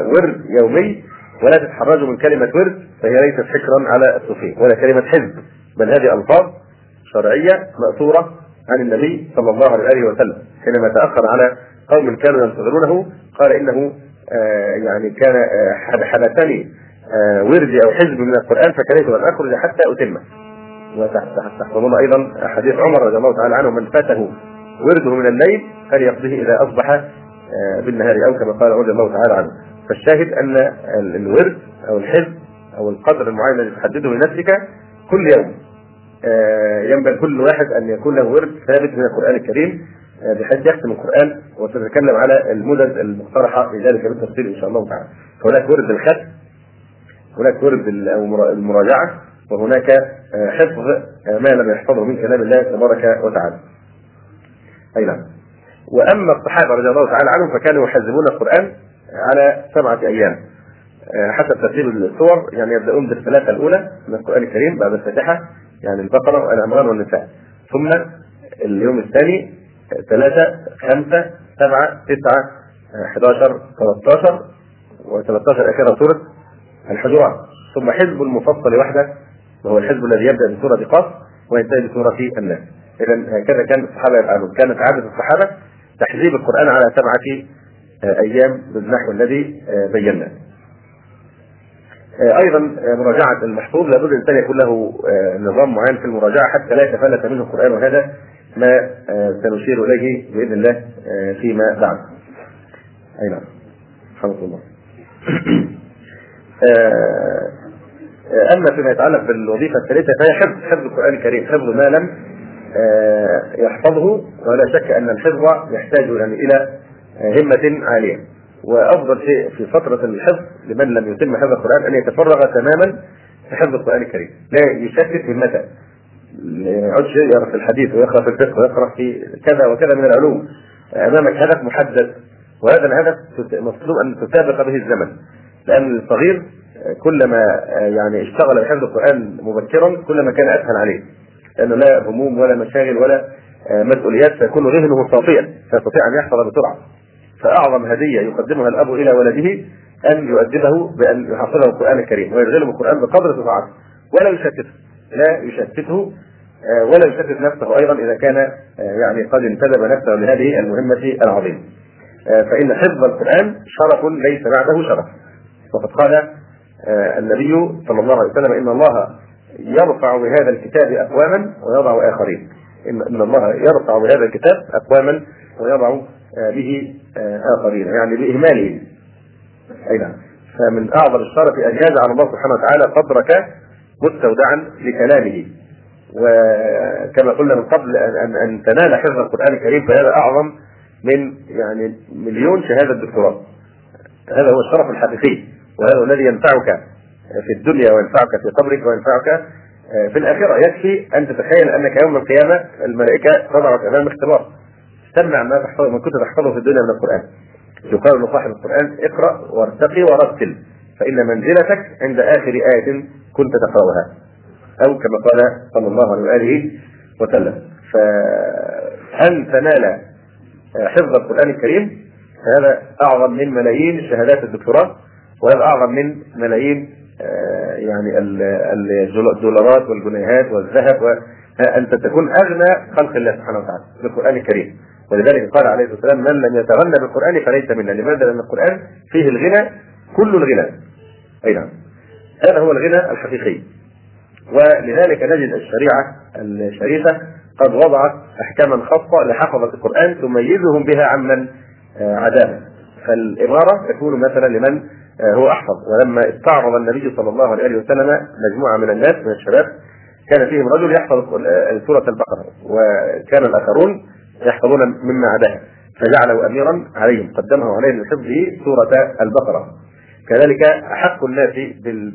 ورد يومي ولا تتحرجوا من كلمة ورد فهي ليست حكرا على الصوفية ولا كلمة حزب بل هذه ألفاظ شرعية مأثورة عن النبي صلى الله عليه وسلم. حينما تأخر على قوم كانوا ينتظرونه قال إنه آه، يعني كان آه، آه، وردي أو حزب من القرآن فكرهت أن أخرج حتى أتمه. وتحفظون أيضا حديث عمر رضي الله تعالى عنه من فاته ورده من الليل فليقضيه إذا أصبح بالنهار أو كما قال رضي الله تعالى عنه فالشاهد أن الورد أو الحزب أو القدر المعين الذي تحدده لنفسك كل يوم ينبغي كل واحد أن يكون له ورد ثابت من القرآن الكريم بحيث يختم القرآن وتتكلم على المدد المقترحه في ذلك بالتفصيل إن شاء الله تعالى. فهناك ورد الختم هناك ورد المراجعه وهناك آه، حفظ آه، ما لم يحفظه من كلام الله تبارك وتعالى. أي نعم. وأما الصحابة رضي الله تعالى عنهم فكانوا يحزبون القرآن على سبعة أيام. آه، حسب ترتيب السور يعني يبدأون بالثلاثة الأولى من القرآن الكريم بعد الفاتحة يعني البقرة والعمران والنساء ثم اليوم الثاني ثلاثة خمسة سبعة تسعة 11 13 و13 أخيرا سورة الحجرات ثم حزب المفصل وحده وهو الحزب الذي يبدأ بسورة قاف وينتهي بسورة الناس إذا هكذا كان الصحابة يفعلون كانت عادة الصحابة تحزيب القرآن على سبعة أيام بالنحو الذي بينا أيضا مراجعة المحفوظ لابد الانسان يكون له نظام معين في المراجعة حتى لا يتفلت منه القرآن وهذا ما آه، سنشير إليه بإذن الله آه، فيما بعد. أي نعم. الله. آه، اما فيما يتعلق بالوظيفة الثالثة فهي حفظ حفظ القرآن الكريم، حفظ ما لم يحفظه ولا شك أن الحفظ يحتاج يعني إلى همة عالية. وأفضل شيء في فترة الحفظ لمن لم يتم حفظ القرآن أن يتفرغ تماما في حفظ القرآن الكريم، لا يشتت همته. ما يقعدش يقرأ في الحديث ويقرأ في الفقه ويقرأ في كذا وكذا من العلوم. أمامك هدف محدد وهذا الهدف مطلوب أن تسابق به الزمن. لأن الصغير كلما يعني اشتغل بحفظ القرآن مبكرا كلما كان أسهل عليه. لأنه لا هموم ولا مشاغل ولا مسؤوليات فيكون ذهنه صافيا فيستطيع أن يحفظ بسرعة. فأعظم هدية يقدمها الأب إلى ولده أن يؤدبه بأن يحفظه القرآن الكريم. ويشغله القرآن بقدر استطاعته ولا يشتته. لا يشتته آه، ولا يشتت نفسه أيضا إذا كان آه، يعني قد انتدب نفسه لهذه المهمة العظيمة. آه، فإن حفظ القرآن شرف ليس بعده شرف. وقد قال النبي صلى الله عليه وسلم إن الله يرفع بهذا الكتاب أقواما ويضع آخرين. ان الله يرفع بهذا الكتاب أقواما ويضع به آخرين يعني باهماله. أي نعم. فمن أعظم الشرف أن يجعل الله سبحانه وتعالى قدرك مستودعا لكلامه وكما قلنا من قبل ان ان تنال حفظ القرآن الكريم فهذا أعظم من يعني مليون شهادة دكتوراه هذا هو الشرف الحقيقي وهذا الذي ينفعك في الدنيا وينفعك في قبرك وينفعك آه، في الآخرة. يكفي أن تتخيل أنك يوم القيامة الملائكة تضعك أمام اختبار. استمع ما تحفظه ما كنت تحفظه في الدنيا من القرآن. يقال لصاحب القرآن اقرأ وارتقي ورتل فإن منزلتك عند آخر آية كنت تقرأها. أو كما قال صلى الله عليه وآله وسلم. فأن تنال حفظ القرآن الكريم؟ فهذا أعظم من ملايين شهادات الدكتوراه. وهذا أعظم من ملايين يعني الدولارات والجنيهات والذهب وأنت تكون أغنى خلق الله سبحانه وتعالى بالقرآن الكريم. ولذلك قال عليه الصلاة والسلام من لم يتغنى بالقرآن فليس منا. لماذا؟ لأن القرآن فيه الغنى كل الغنى. أي نعم. هذا هو الغنى الحقيقي. ولذلك نجد الشريعة الشريفة قد وضعت أحكاما خاصة لحفظة القرآن تميزهم بها عمن آه، عداها فالإمارة تكون مثلا لمن؟ آه، هو أحفظ. ولما استعرض النبي صلى الله عليه وسلم مجموعة من الناس من الشباب كان فيهم رجل يحفظ آه، سورة البقرة وكان الآخرون يحفظون مما عداها فجعله أميرا عليهم قدمه عليهم لحفظه سورة البقرة. كذلك أحق الناس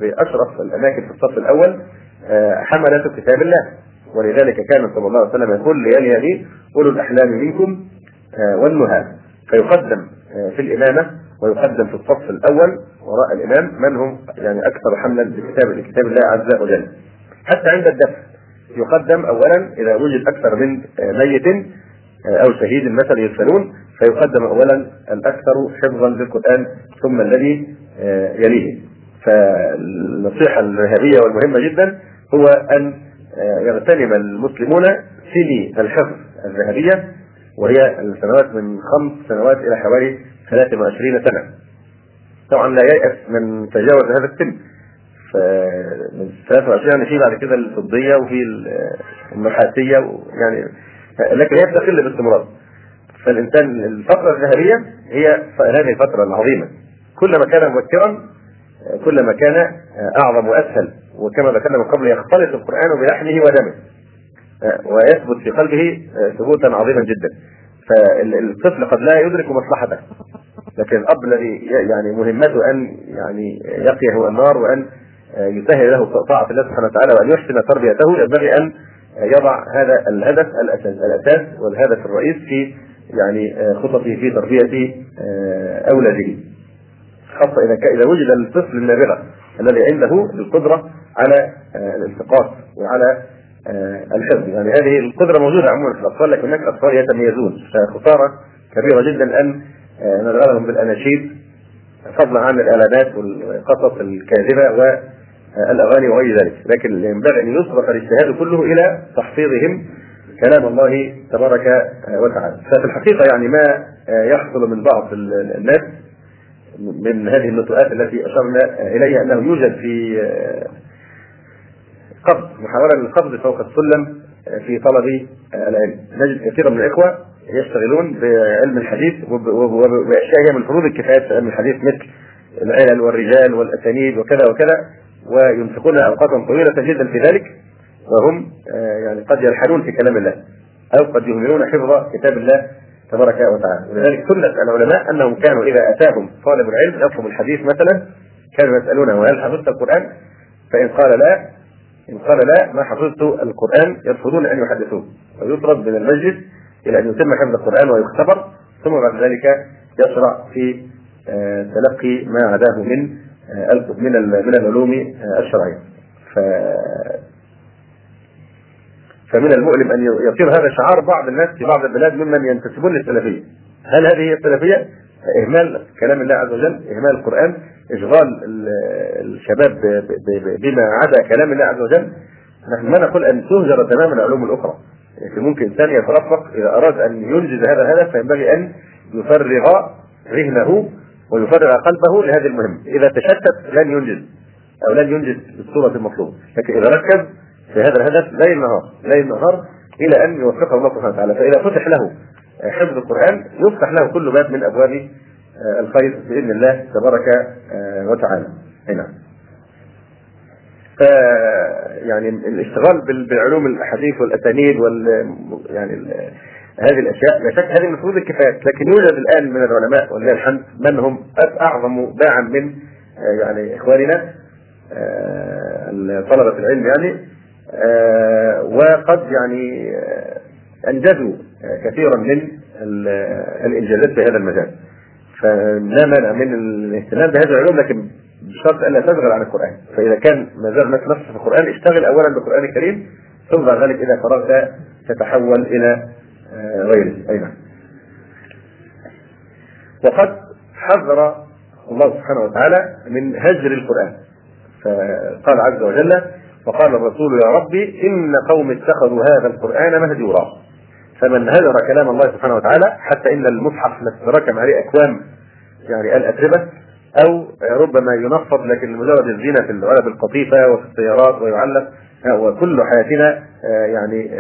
بأشرف الأماكن في الصف الأول حملة كتاب الله. ولذلك كان صلى الله عليه وسلم يقول ليالي هذه أولو الأحلام منكم والنهى. فيقدم في الإمامة ويقدم في الصف الأول وراء الإمام من هم يعني أكثر حملا لكتاب لكتاب الله عز وجل. حتى عند الدفن يقدم أولا إذا وجد أكثر من ميت أو شهيد مثلا يدفنون فيقدم أولا الأكثر حفظا للقرآن ثم الذي يليه. فالنصيحة الذهبية والمهمة جدا هو أن يغتنم المسلمون سني الحفظ الذهبية وهي السنوات من خمس سنوات إلى حوالي 23 سنة. طبعا لا ييأس من تجاوز هذا السن. فمن 23 يعني في بعد كده الفضيه وفي النحاسيه يعني لكن هي بتقل باستمرار. فالإنسان الفترة الذهبية هي هذه الفترة العظيمة. كلما كان مبكرا كلما كان أعظم وأسهل وكما ذكرنا من قبل يختلط القرآن بلحمه ودمه. ويثبت في قلبه ثبوتا عظيما جدا فالطفل قد لا يدرك مصلحته لكن الأب الذي يعني مهمته أن يعني يقيه النار وأن يسهل له طاعة الله سبحانه وتعالى وأن يحسن تربيته ينبغي أن يضع هذا الهدف الأساس الأساس والهدف الرئيس في يعني خططه في تربية أولاده. خاصة إذا إذا وجد الطفل النابغة الذي عنده القدرة على الالتقاط وعلى آه، الحفظ. يعني هذه القدرة موجودة عموما في الأطفال لكن هناك أطفال يتميزون. فخسارة كبيرة جدا أن آه، نشغلهم بالأناشيد. فضلا عن الإعلانات والقصص الكاذبة والأغاني وغير ذلك. لكن ينبغي أن يصرف الاجتهاد كله إلى تحفيظهم. كلام الله تبارك وتعالى. ففي الحقيقة يعني ما يحصل من بعض الناس من هذه النطوءات التي أشرنا إليها أنه يوجد في قبض محاولة للقبض فوق السلم في طلب العلم. نجد كثيرا من الإخوة يشتغلون بعلم الحديث وبأشياء هي من فروض الكفايات في علم الحديث مثل العلل والرجال والأسانيد وكذا وكذا وينفقون أوقاتا طويلة جدا في ذلك وهم يعني قد يلحنون في كلام الله أو قد يهملون حفظ كتاب الله تبارك وتعالى ولذلك سنة العلماء أنهم كانوا إذا أتاهم طالب العلم يفهم الحديث مثلا كانوا يسألونه هل حفظت القرآن؟ فإن قال لا إن قال لا ما حفظت القرآن يرفضون أن يحدثوه ويطرد من المسجد إلى أن يتم حفظ القرآن ويختبر ثم بعد ذلك يشرع في آه، تلقي ما عداه من آه، من من العلوم آه، الشرعية. ف فمن المؤلم أن يصير هذا شعار بعض الناس في بعض البلاد ممن ينتسبون للسلفية. هل هذه هي السلفية؟ إهمال كلام الله عز وجل، إهمال القرآن، إشغال الشباب بما عدا كلام الله عز وجل نحن ما نقول أن تهجر تماما العلوم الأخرى ممكن إنسان يترفق إذا أراد أن ينجز هذا الهدف فينبغي أن يفرغ ذهنه ويفرغ قلبه لهذه المهمة. إذا تشتت لن ينجز أو لن ينجز بالصورة المطلوبة. لكن إذا ركز في هذا الهدف ليل نهار ليل نهار إلى أن يوفقه الله سبحانه وتعالى. فإذا فتح له حفظ القرآن يفتح له كل باب من أبواب آه، الخير بإذن الله تبارك آه، وتعالى. نعم. يعني الاشتغال بالعلوم الأحاديث والأسانيد وال يعني هذه الأشياء لا شك هذه المفروض الكفايات لكن يوجد الآن من العلماء ولله الحمد من هم أعظم باعا من آه، يعني إخواننا طلبه العلم يعني وقد يعني أنجزوا كثيرا من الإنجازات في هذا المجال. فلا مانع من الاهتمام بهذه العلوم لكن بشرط الا تشغل عن القرآن. فإذا كان ما زال نفسه في القرآن اشتغل اولا بالقرآن الكريم ثم بعد ذلك إذا فرغت تتحول إلى آه، غيره. أي نعم. وقد حذر الله سبحانه وتعالى من هجر القرآن. فقال عز وجل وقال الرسول يا ربي إن قوم اتخذوا هذا القرآن مهجورا. فمن هجر كلام الله سبحانه وتعالى حتى إن المصحف تركم عليه أكوام يعني الأتربة أو ربما ينفض لكن مجرد الزينة في العلب القطيفة وفي السيارات ويعلق وكل حياتنا يعني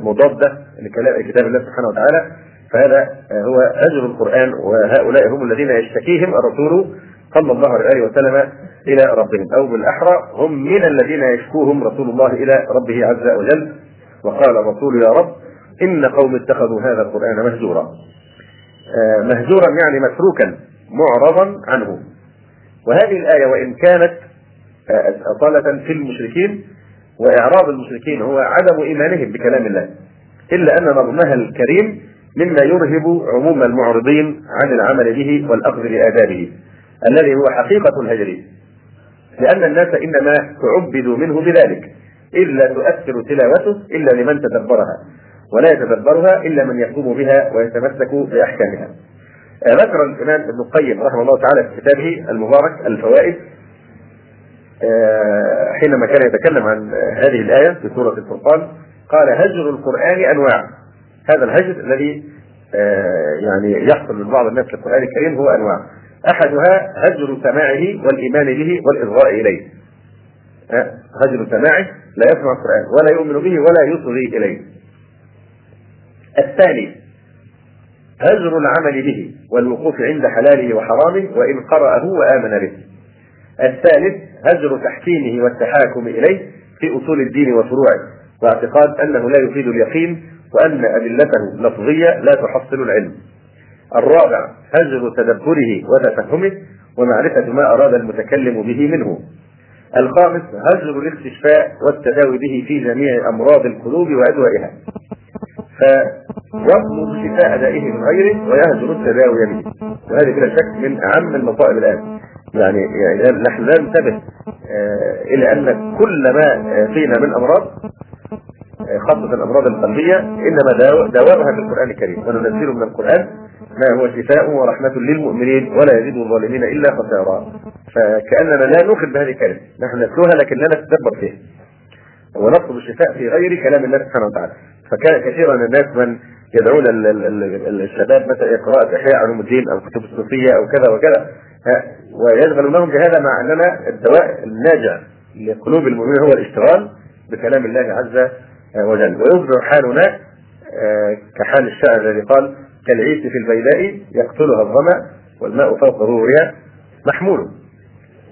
مضادة لكلام كتاب الله سبحانه وتعالى. فهذا هو هجر القرآن وهؤلاء هم الذين يشتكيهم الرسول صلى الله عليه وسلم إلى ربهم. أو بالأحرى هم من الذين يشكوهم رسول الله إلى ربه عز وجل. وقال الرسول يا رب إن قوم اتخذوا هذا القرآن مهجورا. آه، مهجورا يعني متروكا. معرضا عنه وهذه الآية وإن كانت آه، أصالة في المشركين وإعراض المشركين هو عدم إيمانهم بكلام الله إلا أن نظمها الكريم مما يرهب عموم المعرضين عن العمل به والأخذ بآدابه الذي هو حقيقة الهجر. لأن الناس إنما تعبدوا منه بذلك إذ لا تؤثر تلاوته إلا لمن تدبرها ولا يتدبرها إلا من يقوم بها ويتمسك بأحكامها. ذكر الإمام ابن القيم رحمه الله تعالى في كتابه المبارك الفوائد آه، حينما كان يتكلم عن هذه الآية في سورة الفرقان قال هجر القرآن أنواع. هذا الهجر الذي آه، يعني يحصل من بعض الناس للقرآن الكريم هو أنواع. أحدها هجر سماعه والإيمان به والاصغاء إليه. هجر سماعه لا يسمع القرآن ولا يؤمن به ولا يصغي إليه. الثاني هجر العمل به والوقوف عند حلاله وحرامه وإن قرأه وآمن به. الثالث هجر تحكيمه والتحاكم إليه في أصول الدين وفروعه واعتقاد أنه لا يفيد اليقين وأن أدلته لفظية لا تحصل العلم. الرابع هجر تدبره وتفهمه ومعرفة ما أراد المتكلم به منه الخامس هجر الاستشفاء والتداوي به في جميع أمراض القلوب وأدوائها فيطلب شفاء دائه من غيره ويهجر التداوي به. وهذه بلا شك من أهم المصائب الآن. يعني, يعني نحن لا ننتبه آه، إلى أن كل ما فينا من أمراض خاصة الأمراض القلبية إنما دواؤها في القرآن الكريم. وننزل من القرآن ما هو شفاء ورحمة للمؤمنين ولا يزيد الظالمين إلا خسارا. فكأننا لا نؤخذ بهذه الكلمة. نحن نتلوها لكن لا نتدبر فيها. ونطلب الشفاء في غير كلام الله سبحانه وتعالى. فكان كثيرا الناس من يدعون الشباب مثلا قراءة إحياء علوم الدين أو كتب الصوفية أو كذا وكذا. ويشغلونهم بهذا مع أننا الدواء الناجع لقلوب المؤمنين هو الاشتغال بكلام الله عز وجل. ويصبح حالنا آه، كحال الشاعر الذي قال كالعيس في البيداء يقتلها الظمأ والماء فوق ظهورها محمول.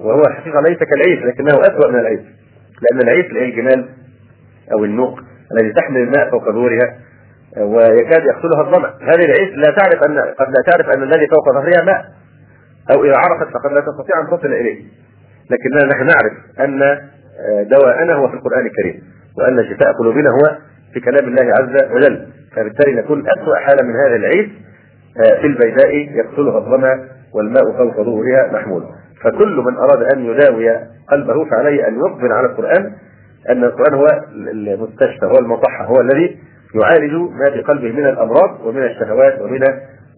وهو الحقيقة ليس كالعيس لكنه أسوأ من العيس لأن العيس اللي هي الجمال أو النوق؟ الذي تحمل الماء فوق ظهورها ويكاد يقتلها الظمأ. هذه العيس لا تعرف أن قد لا تعرف أن الذي فوق ظهرها ماء أو إذا عرفت فقد لا تستطيع أن تصل إليه. لكننا نحن نعرف أن آه، دواءنا هو في القرآن الكريم وأن شفاء قلوبنا هو في كلام الله عز وجل. فبالتالي نكون أسوأ حالة من هذا العيد آه، في البيداء يقتلها الظمأ والماء فوق ظهورها محمول. فكل من أراد أن يداوي قلبه فعليه أن يقبل على القرآن أن القرآن هو المستشفى هو المصحة هو الذي يعالج ما في قلبه من الأمراض ومن الشهوات ومن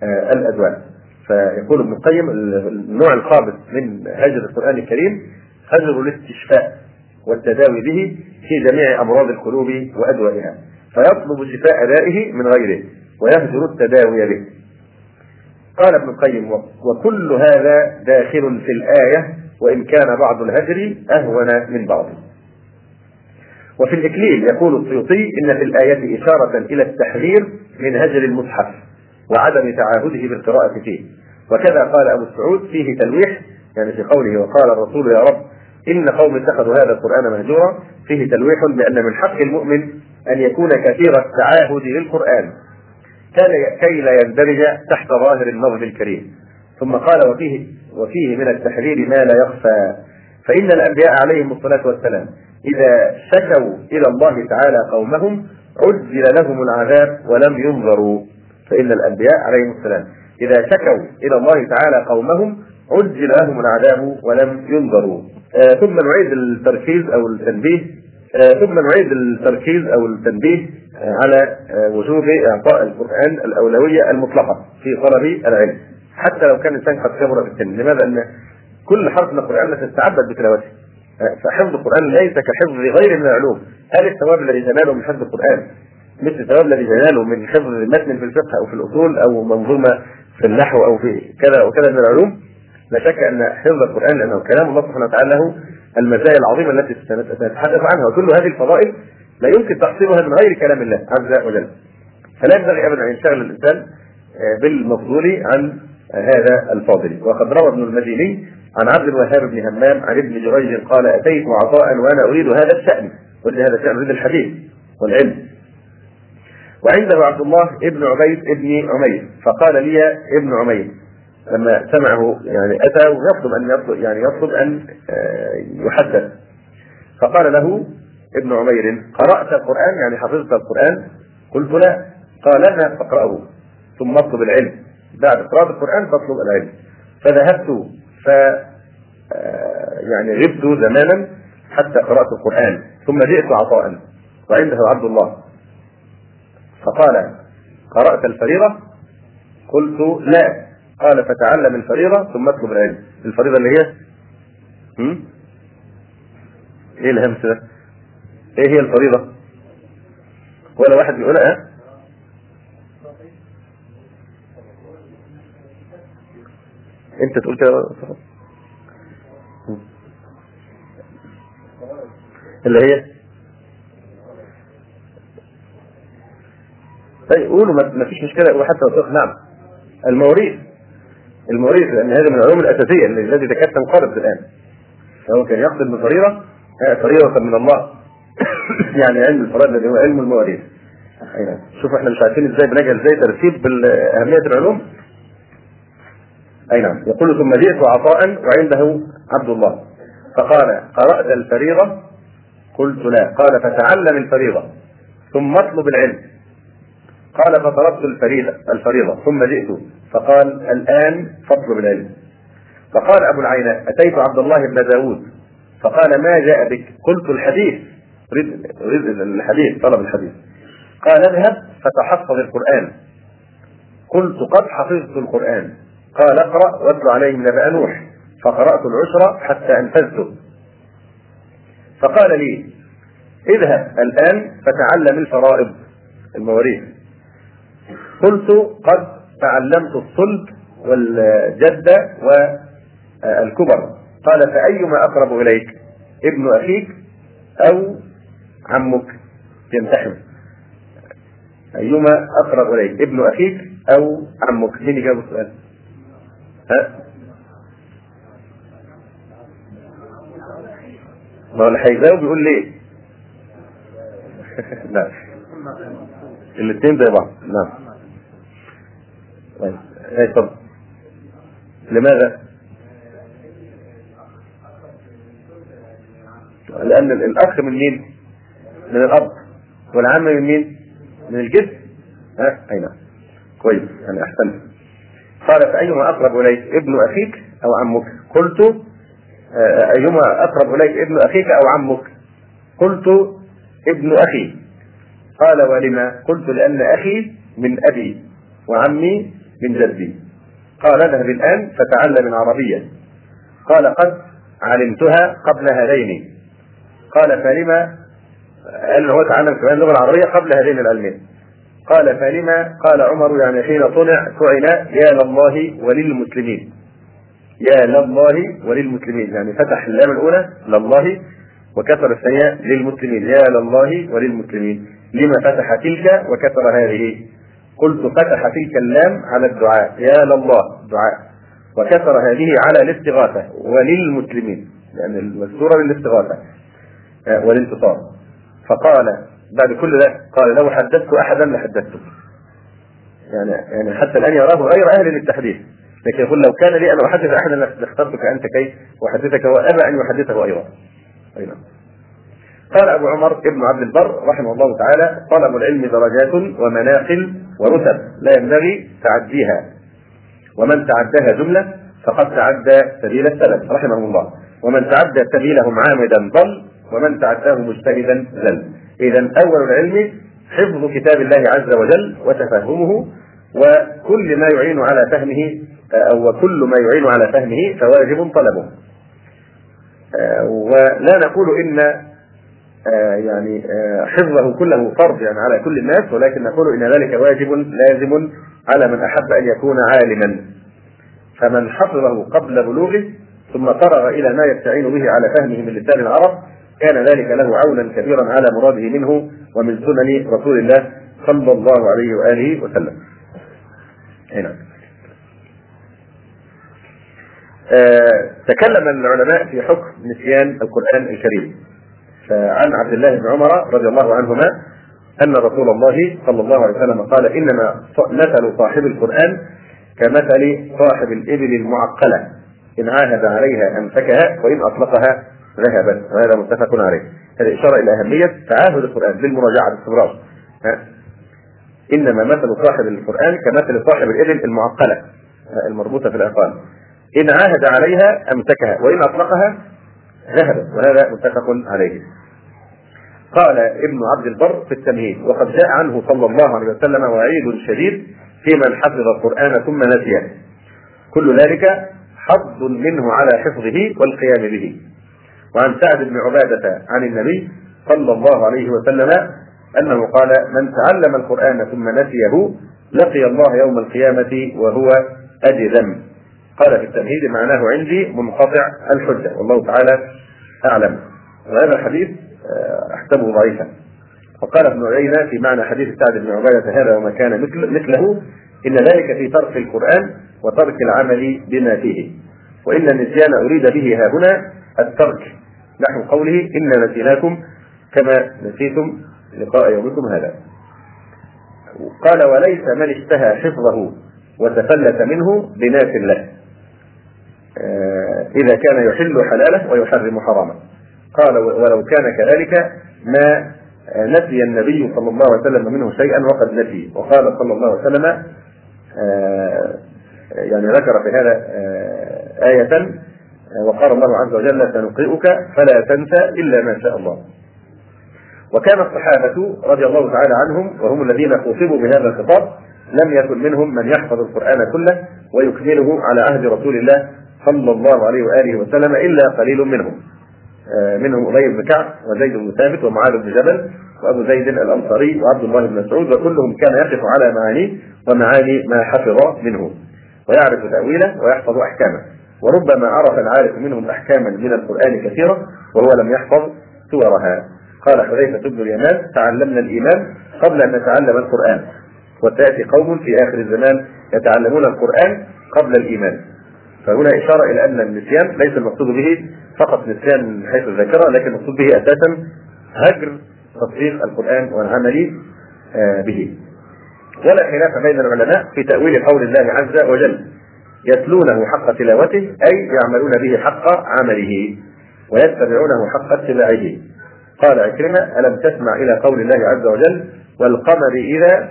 آه، الأدواء فيقول ابن القيم النوع الخامس من هجر القرآن الكريم هجر الاستشفاء والتداوي به في جميع أمراض القلوب وادوائها فيطلب شفاء دائه من غيره ويهجر التداوي به. قال ابن القيم وكل هذا داخل في الآية وإن كان بعض الهجر أهون من بعض وفي الإكليل يقول السيوطي إن في الآية إشارة إلى التحذير من هجر المصحف وعدم تعاهده بالقراءة فيه. وكذا قال أبو السعود فيه تلويح يعني في قوله وقال الرسول يا رب إن قوم اتخذوا هذا القرآن مهجورا فيه تلويح بأن من حق المؤمن أن يكون كثير التعاهد للقرآن. كي لا يندرج تحت ظاهر النظم الكريم. ثم قال وفيه وفيه من التحذير ما لا يخفى. فإن الأنبياء عليهم الصلاة والسلام إذا شكوا إلى الله تعالى قومهم عجل لهم العذاب ولم ينظروا. فإن الأنبياء عليهم السلام إذا شكوا إلى الله تعالى قومهم عجل لهم العذاب ولم ينظروا. آه ثم نعيد التركيز أو التنبيه. آه ثم نعيد التركيز أو التنبيه آه على آه، وجوب إعطاء القرآن الأولوية المطلقة في طلب العلم. حتى لو كان الإنسان قد كبر في السن. لماذا؟ ان كل حرف من القرآن تستعبد بتلاوته. فحفظ القرآن ليس كحفظ غير من العلوم. هل الثواب الذي تناله من حفظ القرآن. مثل الثواب الذي تناله من حفظ متن في الفقه أو في الأصول أو منظومة في النحو أو في كذا وكذا من العلوم. لا شك أن حفظ القرآن لأنه كلام الله سبحانه وتعالى له المزايا العظيمة التي سنتحدث عنها. وكل هذه الفضائل لا يمكن تحصيلها من غير كلام الله عز وجل. فلا ينبغي أبدا أن ينشغل الإنسان آه، بالمفضول عن هذا الفاضل وقد روى ابن المديني عن عبد الوهاب بن همام عن ابن جريج قال أتيت عطاء وأنا أريد هذا الشأن قلت هذا الشأن أريد الحديث والعلم. وعنده عبد الله ابن عبيد ابن عمير فقال لي ابن عمير لما سمعه يعني أتى ويطلب أن يطلب يعني يطلب أن آه، يحدث. فقال له ابن عمير قرأت القرآن؟ يعني حفظت القرآن؟ قلت لا. قال اذهب فاقرأه ثم اطلب العلم. بعد قراءة القرآن تطلب العلم. فذهبت ف آه، يعني غبت زمانا حتى قرأت القرآن ثم جئت عطاء وعنده عبد الله. فقال قرأت الفريضة؟ قلت لا. قال فتعلم الفريضة ثم اطلب العلم. الفريضة اللي هي؟ هم؟ إيه الهمس ده؟ إيه هي الفريضة؟ ولا واحد بيقولها انت تقول كده. اللي هي طيب قولوا ما فيش مشكلة. قولوا حتى لو نعم. المواريث. المواريث لأن هذا من العلوم الأساسية التي تكاد تنقرض الآن. فهو كان يقصد بفريضه فريضة من الله. يعني علم الفرائض الذي هو علم المواريث. شوف إحنا مش عارفين إزاي بنجهل إزاي ترتيب باهميه العلوم. أي نعم. يقول ثم جئت عطاء وعنده عبد الله. فقال قرأت الفريضة؟ قلت لا. قال فتعلم الفريضة ثم اطلب العلم. قال فطلبت الفريضة الفريضة ثم جئت. فقال الآن فاطلب العلم. فقال أبو العينة أتيت عبد الله بن داود؟ فقال ما جاء بك؟ قلت الحديث. أريد الحديث طلب الحديث. قال اذهب فتحفظ القرآن. قلت قد حفظت القرآن. قال اقرأ واتل عليهم نبأ نوح فقرأت العشر حتى أنفذته. فقال لي اذهب الآن فتعلم الفرائض المواريث. قلت قد تعلمت الصلب والجدة والكبر قال فأيما أقرب إليك ابن أخيك أو عمك؟ يمتحن أيما أقرب إليك ابن أخيك أو عمك؟ مين يجاوب السؤال؟ ما هو اللي هيجاوب يقول ليه؟ لا الاثنين زي بعض. نعم. طيب. إيه طب. لماذا؟ لأن الأخ من مين؟ من الأب. والعم من مين؟ من الجد ها؟ أي نعم. كويس. يعني أحسنت. قال فأيما أقرب إليك ابن أخيك أو عمك؟ قلت آه، أيما أقرب إليك ابن أخيك أو عمك؟ قلت ابن أخي. قال ولما؟ قلت لأن أخي من أبي وعمي من جدي. قال اذهب الآن فتعلم العربية. قال قد علمتها قبل هذين. قال فلما؟ قال هو تعلم كمان اللغة العربية قبل هذين العلمين. قال فلما؟ قال عمر يعني حين طلع طعن يا لله وللمسلمين. يا لله وللمسلمين. يعني فتح اللام الأولى لله وكسر الثانية للمسلمين. يا لله وللمسلمين. لما فتح تلك وكسر هذه؟ قلت فتح تلك اللام على الدعاء. يا لله دعاء. وكسر هذه على الاستغاثة. وللمسلمين. لأن المذكوره للاستغاثة. آه، والانتصار. فقال بعد كل ده قال لو حدثت أحدا لحدثته. يعني يعني حتى الآن يراه غير أهل للتحديث. لكن يقول لو كان لي أن أحدث أحدا لاخترتك أنت كي أحدثك وأبى أن يحدثه أيضا. أي نعم. قال أبو عمر ابن عبد البر رحمه الله تعالى طلب العلم درجات ومناقل ورتب لا ينبغي تعديها. ومن تعداها جملة فقد تعدى سبيل السلف رحمه الله. ومن تعدى سبيلهم عامدا ضل ومن تعداه مجتهدا زل إذا أول العلم حفظ كتاب الله عز وجل وتفهمه وكل ما يعين على فهمه أو كل ما يعين على فهمه فواجب طلبه. ولا نقول إن يعني حفظه كله فرض يعني على كل الناس ولكن نقول إن ذلك واجب لازم على من أحب أن يكون عالما. فمن حفظه قبل بلوغه ثم فرغ إلى ما يستعين به على فهمه من لسان العرب كان ذلك له عونا كبيرا على مراده منه ومن سنن رسول الله صلى الله عليه وآله وسلم. هنا. آه تكلم العلماء في حكم نسيان القرآن الكريم. فعن عبد الله بن عمر رضي الله عنهما أن رسول الله صلى الله عليه وسلم قال إنما مثل صاحب القرآن كمثل صاحب الإبل المعقلة إن عاهد عليها امسكها وإن أطلقها ذهبت وهذا متفق عليه. هذه إشارة إلى أهمية تعاهد القرآن بالمراجعة باستمرار. إنما مثل صاحب القرآن كمثل صاحب الإبل المعقلة المربوطة في الاعقال إن عاهد عليها أمسكها وإن أطلقها ذهبت وهذا متفق عليه. قال ابن عبد البر في التمهيد وقد جاء عنه صلى الله عليه وسلم وعيد شديد في من حفظ القرآن ثم نسيه. كل ذلك حظ منه على حفظه والقيام به. وعن سعد بن عبادة عن النبي صلى الله عليه وسلم أنه قال من تعلم القرآن ثم نسيه لقي الله يوم القيامة وهو أجذم قال في التمهيد معناه عندي منقطع الحجة. والله تعالى أعلم. وهذا الحديث أحسبه ضعيفا. وقال ابن عيينة في معنى حديث سعد بن عبادة هذا وما كان مثل مثله إن ذلك في ترك القرآن وترك العمل بما فيه. وإن النسيان أريد به ها هنا الترك نحو قوله إنا نسيناكم كما نسيتم لقاء يومكم هذا. قال وليس من اشتهى حفظه وتفلت منه بناس له إذا كان يحل حلاله ويحرم حرامه. قال ولو كان كذلك ما نسي النبي صلى الله عليه وسلم منه شيئا وقد نسي. وقال صلى الله عليه وسلم يعني ذكر في هذا آية وقال الله عز وجل سنقرئك فلا تنسى إلا ما شاء الله. وكان الصحابة رضي الله تعالى عنهم وهم الذين خوطبوا بهذا الخطاب لم يكن منهم من يحفظ القرآن كله ويكمله على عهد رسول الله صلى الله عليه وآله وسلم إلا قليل منهم. منهم أبي بن كعب وزيد بن ثابت ومعاذ بن جبل وأبو زيد الأنصاري وعبد الله بن مسعود وكلهم كان يقف على معانيه ومعاني ما حفظ منه ويعرف تأويله ويحفظ أحكامه. وربما عرف العارف منهم أحكاما من القرآن كثيرة وهو لم يحفظ سورها. قال حذيفة بن اليمان تعلمنا الإيمان قبل أن نتعلم القرآن وسيأتي قوم في آخر الزمان يتعلمون القرآن قبل الإيمان. فهنا إشارة إلى أن النسيان ليس المقصود به فقط نسيان من حيث الذاكرة لكن المقصود به أساسا هجر تطبيق القرآن والعمل به. ولا خلاف بين العلماء في تأويل قول الله عز وجل يتلونه حق تلاوته أي يعملون به حق عمله ويتبعونه حق اتباعه. قال عكرمة ألم تسمع إلى قول الله عز وجل والقمر إذا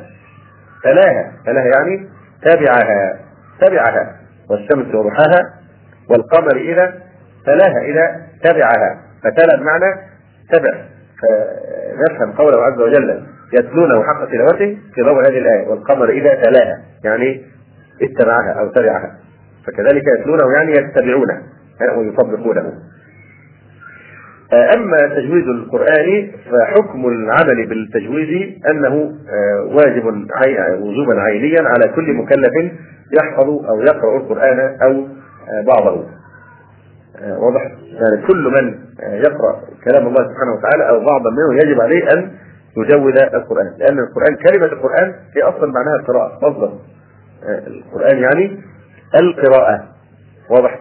تلاها تلاها يعني تبعها تبعها والشمس وضحاها والقمر إذا تلاها إذا تبعها فتلا بمعنى تبع. فنفهم قوله عز وجل يتلونه حق تلاوته في ضوء هذه الآية والقمر إذا تلاها يعني اتبعها أو تبعها. فكذلك يتلونه يعني يتبعونه ويطبقونه أما تجويد القرآن فحكم العمل بالتجويد أنه واجب وجوبا عينيا على كل مكلف يحفظ أو يقرأ القرآن أو بعضه. واضح؟ يعني كل من يقرأ كلام الله سبحانه وتعالى أو بعضا منه يجب عليه أن يجود القرآن لأن القرآن كلمة القرآن هي أصلا معناها القراءة مصدر. القرآن يعني القراءة واضح؟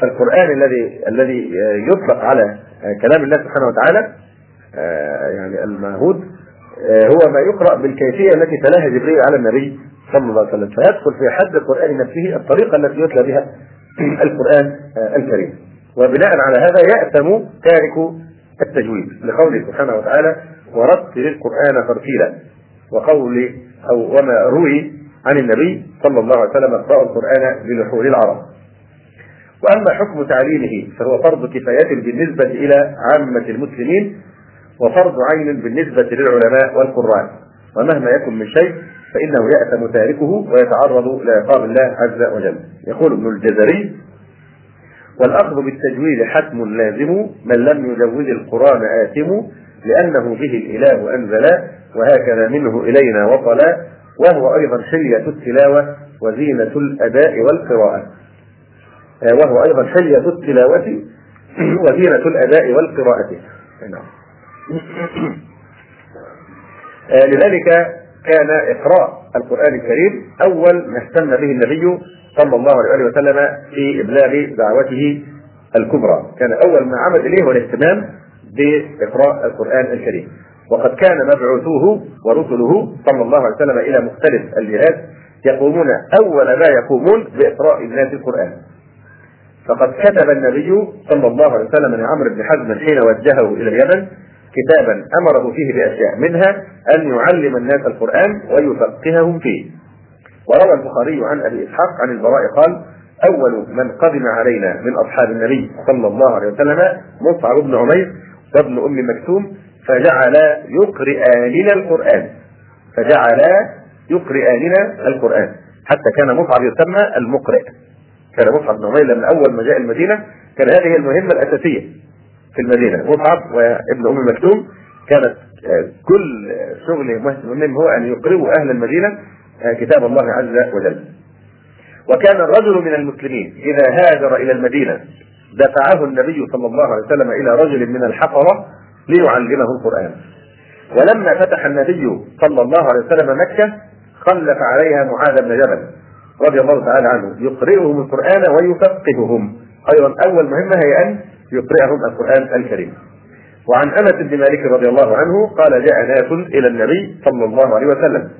فالقرآن الذي الذي يطلق على كلام الله سبحانه وتعالى يعني المعهود هو ما يقرأ بالكيفية التي تلاها جبريل على النبي صلى الله عليه وسلم فيدخل في حد القرآن نفسه الطريقة التي يتلى بها القرآن الكريم. وبناء على هذا يأثم تارك التجويد لقوله سبحانه وتعالى ورتل القرآن ترتيلا وقول أو وما روي عن النبي صلى الله عليه وسلم اقرأوا القرآن بلحول العرب. وأما حكم تعليمه فهو فرض كفاية بالنسبة إلى عامة المسلمين وفرض عين بالنسبة للعلماء والقراء. ومهما يكن من شيء فإنه يأثم تاركه ويتعرض لعقاب الله عز وجل. يقول ابن الجزري والأخذ بالتجويد حتم لازم من لم يجود القرآن آثم لأنه به الإله أنزل وهكذا منه إلينا وصلا وهو أيضا حلية التلاوة وزينة الأداء والقراءة. آه، وهو أيضا حلية التلاوة وزينة الأداء والقراءة. نعم. آه، لذلك كان إقراء القرآن الكريم أول ما اهتم به النبي صلى الله عليه وسلم في إبلاغ دعوته الكبرى. كان أول ما عمل إليه هو الاهتمام بإقراء القرآن الكريم. وقد كان مبعوثوه ورسله صلى الله عليه وسلم إلى مختلف الجهات يقومون أول ما يقومون بإقراء الناس القرآن فقد كتب النبي صلى الله عليه وسلم لعمرو بن حزم حين وجهه إلى اليمن كتابا أمره فيه بأشياء منها أن يعلم الناس القرآن ويفقههم فيه. وروى البخاري عن أبي إسحاق عن البراء قال: أول من قدم علينا من أصحاب النبي صلى الله عليه وسلم مصعب بن عمير وابن أم مكتوم فجعل يقرئاننا القرآن. فجعل يقرئاننا القرآن حتى كان مصعب يسمى المقرئ. كان مصعب بن عمير لما أول ما جاء المدينة كان هذه المهمة الأساسية في المدينة مصعب وابن أم مكتوم كانت آه، كل شغل مهم هو أن يقربوا أهل المدينة آه، كتاب الله عز وجل وكان الرجل من المسلمين إذا هاجر إلى المدينة دفعه النبي صلى الله عليه وسلم إلى رجل من الحفرة ليعلمه القرآن. ولما فتح النبي صلى الله عليه وسلم مكة خلف عليها معاذ بن جبل رضي الله تعالى عنه يقرئهم القرآن ويفقههم. أيضا أول مهمة هي أن يقرأهم القرآن الكريم. وعن أنس بن مالك رضي الله عنه قال جاء ناس إلى النبي صلى الله عليه وسلم.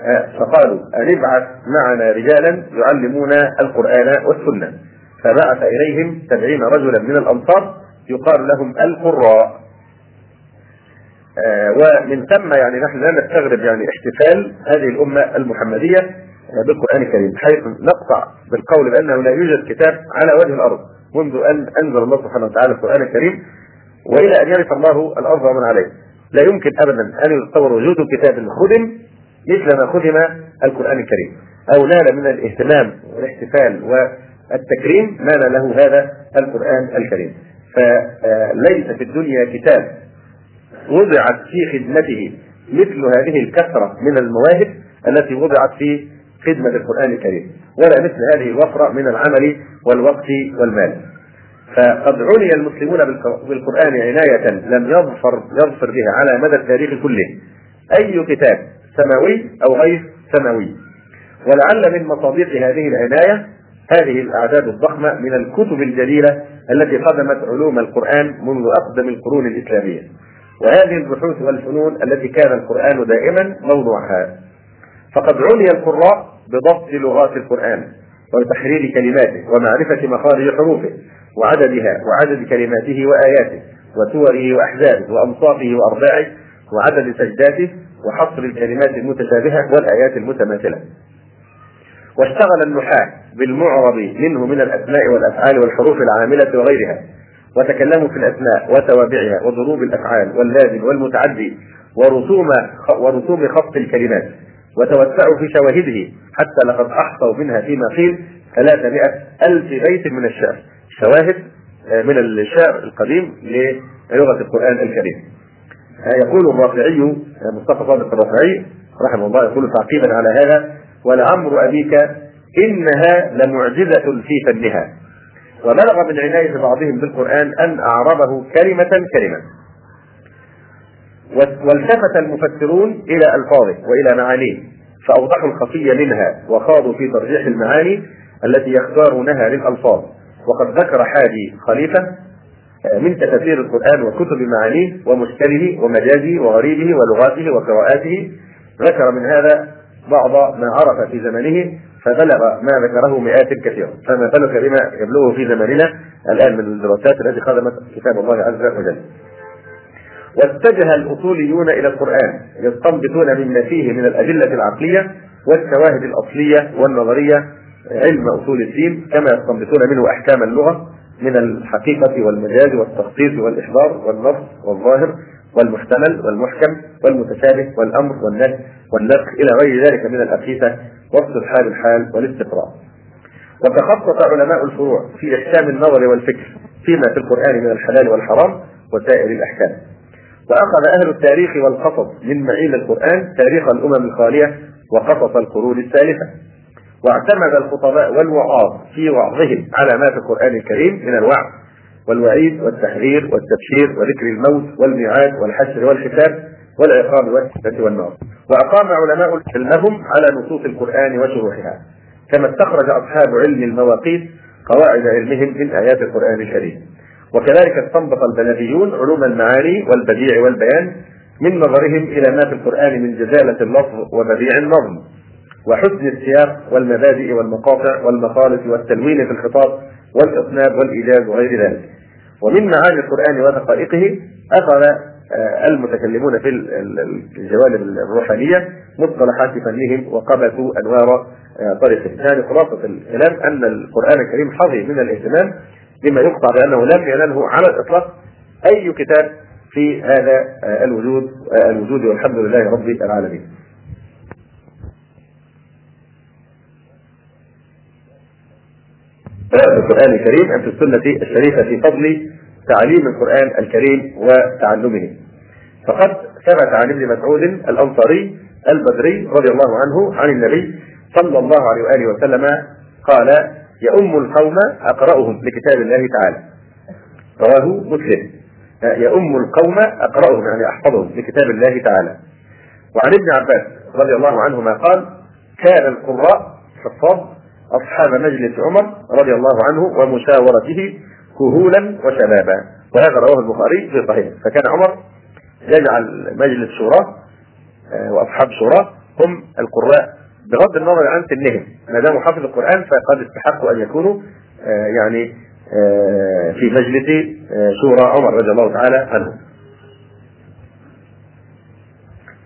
آه، فقالوا أن ابعث معنا رجالا يعلمونا القرآن والسنة. فبعث إليهم سبعين رجلا من الأنصار يقال لهم القراء. ومن ثم يعني نحن لا نستغرب يعني احتفال هذه الأمة المحمدية آه، بالقرآن الكريم حيث نقطع بالقول بأنه لا يوجد كتاب على وجه الأرض منذ أن أنزل الله سبحانه وتعالى القرآن الكريم وإلى أن يرث الله الأرض ومن عليه. لا يمكن أبدا أن يتصور وجود كتاب خدم مثل ما خدم القرآن الكريم. أو نال من الاهتمام والاحتفال والتكريم نال له هذا القرآن الكريم. فليس في الدنيا كتاب وضعت في خدمته مثل هذه الكثرة من المواهب التي وضعت في خدمة القرآن الكريم ولا مثل هذه الوفرة من العمل والوقت والمال. فقد عني المسلمون بالقرآن عناية لم يظفر يظفر بها على مدى التاريخ كله. أي كتاب سماوي أو غير سماوي؟ ولعل من مصادق هذه العناية هذه الأعداد الضخمة من الكتب الجليلة التي خدمت علوم القرآن منذ أقدم القرون الإسلامية. وهذه البحوث والفنون التي كان القرآن دائما موضوعها. فقد عني القراء بضبط لغات القرآن وتحرير كلماته ومعرفة مخارج حروفه وعددها وعدد كلماته وآياته وسوره وأحزابه وأنصافه وأرباعه وعدد سجداته وحصر الكلمات المتشابهة والآيات المتماثلة. واشتغل النحاة بالمعرب منه من الأسماء والأفعال والحروف العاملة وغيرها. وتكلموا في الأسماء وتوابعها وضروب الأفعال واللازم والمتعدي ورسوم ورسوم خط الكلمات. وتوسعوا في شواهده حتى لقد أحصوا منها فيما قيل ثلاثمائة ألف بيت من الشعر. شواهد آه، من الشعر القديم للغة القرآن الكريم. آه، يقول الرافعي آه، مصطفى صادق الرافعي رحمه الله يقول تعقيبا على هذا ولعمر أبيك إنها لمعجزة في فنها. وبلغ من عناية بعضهم بالقرآن أن أعربه كلمة كلمة. والتفت المفسرون إلى ألفاظه وإلى معانيه فأوضحوا الخفي منها وخاضوا في ترجيح المعاني التي يختارونها للألفاظ. وقد ذكر حاجي خليفة آه، من تفاسير القرآن وكتب معانيه ومشكله ومجازه وغريبه ولغاته وقراءاته. ذكر من هذا بعض ما عرف في زمنه فبلغ ما ذكره مئات كثيرة. فما بالك بما يبلغه في زماننا الآن من الدراسات التي خدمت كتاب الله عز وجل. واتجه الأصوليون إلى القرآن يستنبطون مما فيه من الأدلة العقلية والشواهد الأصلية والنظرية علم أصول الدين كما يستنبطون منه أحكام اللغة من الحقيقة والمجاز والتخصيص والإحضار والنص والظاهر والمحتمل والمحكم والمتشابه والأمر والنهي والنسخ إلى غير ذلك من الاقيسه وصف الحال الحال والاستقراء. وتخصص علماء الفروع في إحكام النظر والفكر فيما في القرآن من الحلال والحرام وسائر الأحكام وأخذ أهل التاريخ والقصص من معين القرآن تاريخ الأمم الخالية وقصص القرون السالفة واعتمد الخطباء والوعاظ في وعظهم على ما في القرآن الكريم من الوعظ والوعيد والتحذير والتبشير وذكر الموت والميعاد والحشر والحساب والعقاب والفتنة والنار. وأقام علماء علمهم على نصوص القرآن وشروحها. كما استخرج أصحاب علم المواقيت قواعد علمهم من آيات القرآن الكريم. وكذلك استنبط البلديون علوم المعاني والبديع والبيان من نظرهم إلى ما في القرآن من جزالة اللفظ وبديع النظم. وحسن السياق والمبادئ والمقاطع والمخالف والتلوين في الخطاب والإطناب والإيجاز وغير ذلك. ومن معاني القرآن ودقائقه أخذ المتكلمون في الجوانب الروحانية مصطلحات فنهم وقبسوا أنوار آه، طريقهم يعني خلاصة الكلام أن القرآن الكريم حظي من الاهتمام بما يقطع بأنه لم ينله على الإطلاق أي كتاب في هذا آه، الوجود الوجود والحمد لله رب العالمين. القرآن الكريم أم في السنة الشريفة في فضل تعليم القرآن الكريم وتعلمه. فقد ثبت عن ابن مسعود الأنصاري البدري رضي الله عنه عن النبي صلى الله عليه وآله وسلم قال يؤم القوم أقرأهم لكتاب الله تعالى رواه مسلم. يؤم القوم أقرأهم يعني أحفظهم لكتاب الله تعالى وعن ابن عباس رضي الله عنهما قال كان القراء حفاظ أصحاب مجلس عمر رضي الله عنه ومشاورته كهولا وشبابا. وهذا رواه البخاري في صحيح فكان عمر يجعل مجلس شورى آه، وأصحاب شورى هم القراء بغض النظر عن سنهم. ما داموا حفظ القرآن فقد استحقوا أن يكونوا آه، يعني آه، في مجلس شورى عمر رضي الله تعالى عنه.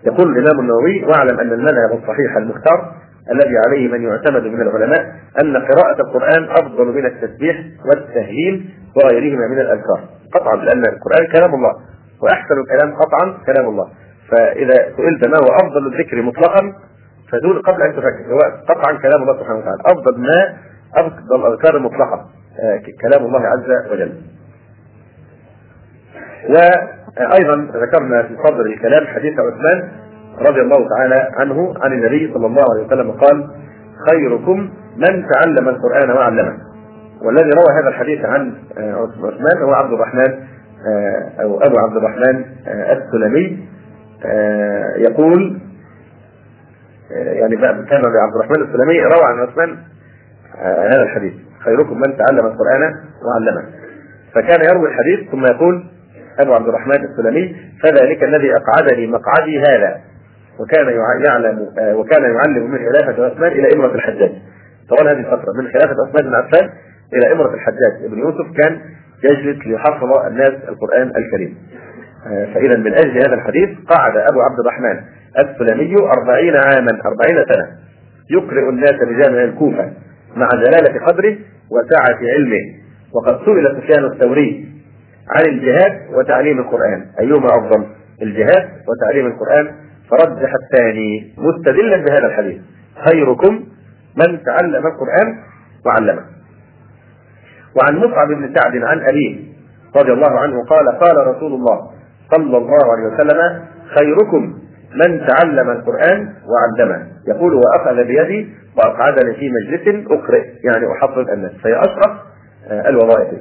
يقول الإمام النووي واعلم أن المذهب الصحيح المختار الذي عليه من يعتمد من العلماء أن قراءة القرآن أفضل من التسبيح والتهليل وغيرهما من الأذكار. قطعا لأن القرآن كلام الله وأحسن الكلام قطعا كلام الله. فإذا سئلت ما هو أفضل الذكر مطلقا فدول قبل أن تفكر هو قطعا كلام الله سبحانه وتعالى. أفضل ما أفضل الأذكار مطلقا آه، كلام الله عز وجل. وأيضا ذكرنا في صدر الكلام حديث عثمان رضي الله تعالى عنه عن النبي صلى الله عليه وسلم قال خيركم من تعلم القرآن وعلمه. والذي روى هذا الحديث عن آه، عثمان هو عبد الرحمن آه، أو أبو عبد الرحمن آه، السلمي يقول يعني كان عبد الرحمن السلمي روى عن عثمان هذا الحديث. خيركم من تعلم القرآن وعلمه. فكان يروي الحديث ثم يقول أبو عبد الرحمن السلمي فذلك الذي أقعدني مقعدي هذا. وكان يعلم وكان يعلم من خلافة عثمان إلى إمرة الحجاج. طوال هذه الفترة من خلافة عثمان بن عفان إلى إمرة الحجاج ابن يوسف كان يجلس ليحفظ الناس القرآن الكريم. آه، فإذا من أجل هذا الحديث قعد أبو عبد الرحمن السلمي أربعين عاما أربعين سنة يقرئ الناس بجامع الكوفة مع جلالة قدره وسعة علمه. وقد سئل سفيان الثوري عن الجهاد وتعليم القرآن. أيهما أفضل الجهاد وتعليم القرآن؟ فرجح الثاني مستدلا بهذا الحديث. خيركم من تعلم القرآن وعلمه. وعن مصعب بن سعد عن أبيه رضي الله عنه قال قال رسول الله صلى الله عليه وسلم خيركم من تعلم القرآن وعلمه. يقول وأخذ بيدي وأقعدني في مجلس أقرئ يعني أحفظ الناس فهي أشرف آه، الوظائف.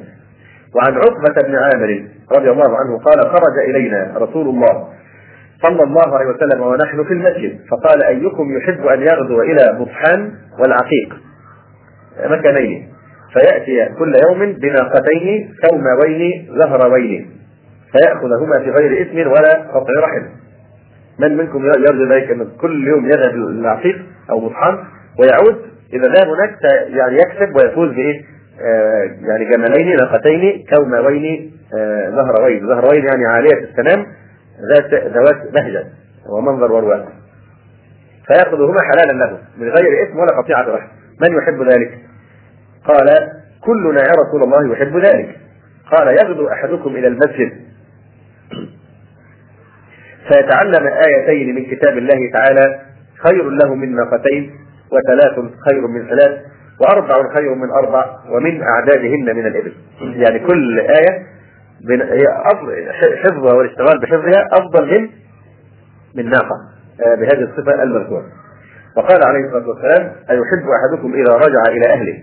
وعن عقبة بن عامر رضي الله عنه قال خرج إلينا رسول الله صلى الله عليه وسلم ونحن في المسجد فقال أيكم يحب أن يغدو إلى بطحان والعقيق؟ مكانين. فيأتي كل يوم بناقتين كوموين زهروين. فيأخذهما في غير إثم ولا قطع رحم. من منكم يرجو ذلك أن كل يوم يذهب للعقيق أو بطحان ويعود؟ إذا ذهب هناك يعني يكسب ويفوز بإيه؟ آه يعني جملين ناقتين كوموين آه زهروين. زهروين يعني عالية السنام ذات ذوات بهجة ومنظر ورواء فيأخذهما حلالا له من غير إثم ولا قطيعة رحم. من يحب ذلك؟ قال كلنا يا رسول الله يحب ذلك. قال يغدو أحدكم إلى المسجد. فيتعلم آيتين من كتاب الله تعالى. خير له من ناقتين وثلاث خير من ثلاث وأربع خير من أربع ومن أعدادهن من الإبل. يعني كل آية هي حفظها والاشتغال بحفظها أفضل من من ناقة آه، بهذه الصفة المذكورة. وقال عليه الصلاة والسلام أيحب أحدكم إذا رجع إلى أهله؟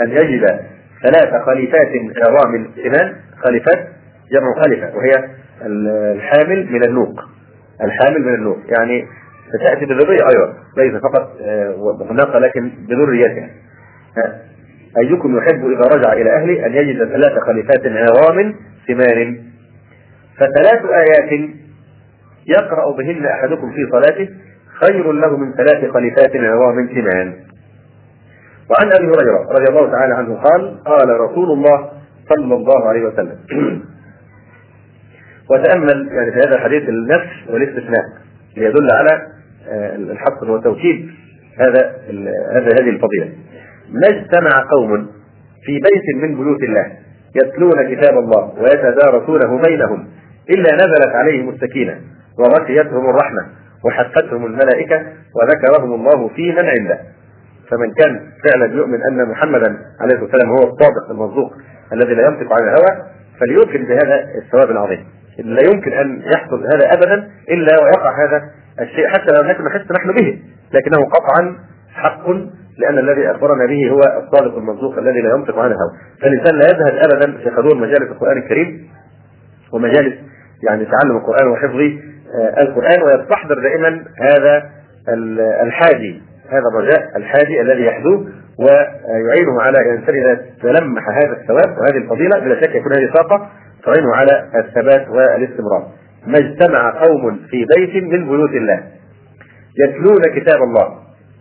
أن يجد ثلاث خليفات عظام سنان خليفات جمع خليفة وهي الحامل من النوق. الحامل من النوق يعني ستأتي بالذرية أيضا ليس فقط آه، ناقة لكن بذريتها أيكم يحب إذا رجع إلى أهله أن يجد ثلاث خليفات عظام ثمان فثلاث آيات يقرأ بهن أحدكم في صلاته خير له من ثلاث خليفات عظام ثمان وعن أبي هريرة رضي الله تعالى عنه قال قال رسول الله صلى الله عليه وسلم. وتأمل يعني في هذا الحديث النفس والاستثناء ليدل على آه، الحق وتوكيد هذا هذا هذه الفضيلة. ما اجتمع قوم في بيت من بيوت الله يتلون كتاب الله ويتدارسونه بينهم إلا نزلت عليهم السكينة وغشيتهم الرحمة وحفتهم الملائكة وذكرهم الله في من عنده. فمن كان فعلا يؤمن أن محمدا عليه الصلاة والسلام هو الصادق المصدوق الذي لا ينطق عن الهوى فليؤمن بهذا الثواب العظيم. لا يمكن أن يحصل هذا ابدا إلا ويقع هذا الشيء حتى لو لم نحس نحن به لكنه قطعا حق لأن الذي أخبرنا به هو الصادق المصدوق الذي لا ينطق عن الهوى. فالإنسان لا يزهد ابدا في حضور مجالس القرآن الكريم ومجالس يعني تعلم القرآن وحفظ آه، القرآن ويستحضر دائما هذا الحادي هذا الرجاء الحادي الذي يحدوه ويعينه على الانسان إذا تلمح هذا الثواب وهذه الفضيلة بلا شك يكون هذه طاقه تعينه على الثبات والاستمرار. ما اجتمع قوم في بيت من بيوت الله يتلون كتاب الله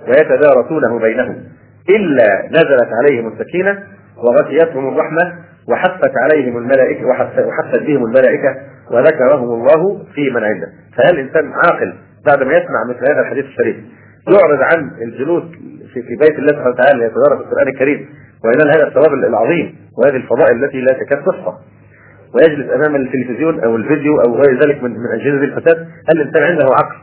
ويتدارسونه بينهم إلا نزلت عليهم السكينة وغشيتهم الرحمة وحفت عليهم الملائكة وحفت بهم الملائكة وذكرهم الله في من عنده فهل الإنسان عاقل بعد ما يسمع مثل هذا الحديث الشريف يعرض عن الجلوس في, بيت الله سبحانه وتعالى ليتدارس القرآن الكريم وينال هذا الثواب العظيم وهذه الفضائل التي لا تكاد تحصى. ويجلس أمام التلفزيون أو الفيديو أو غير ذلك من من أجهزة الفساد هل الإنسان عنده عقل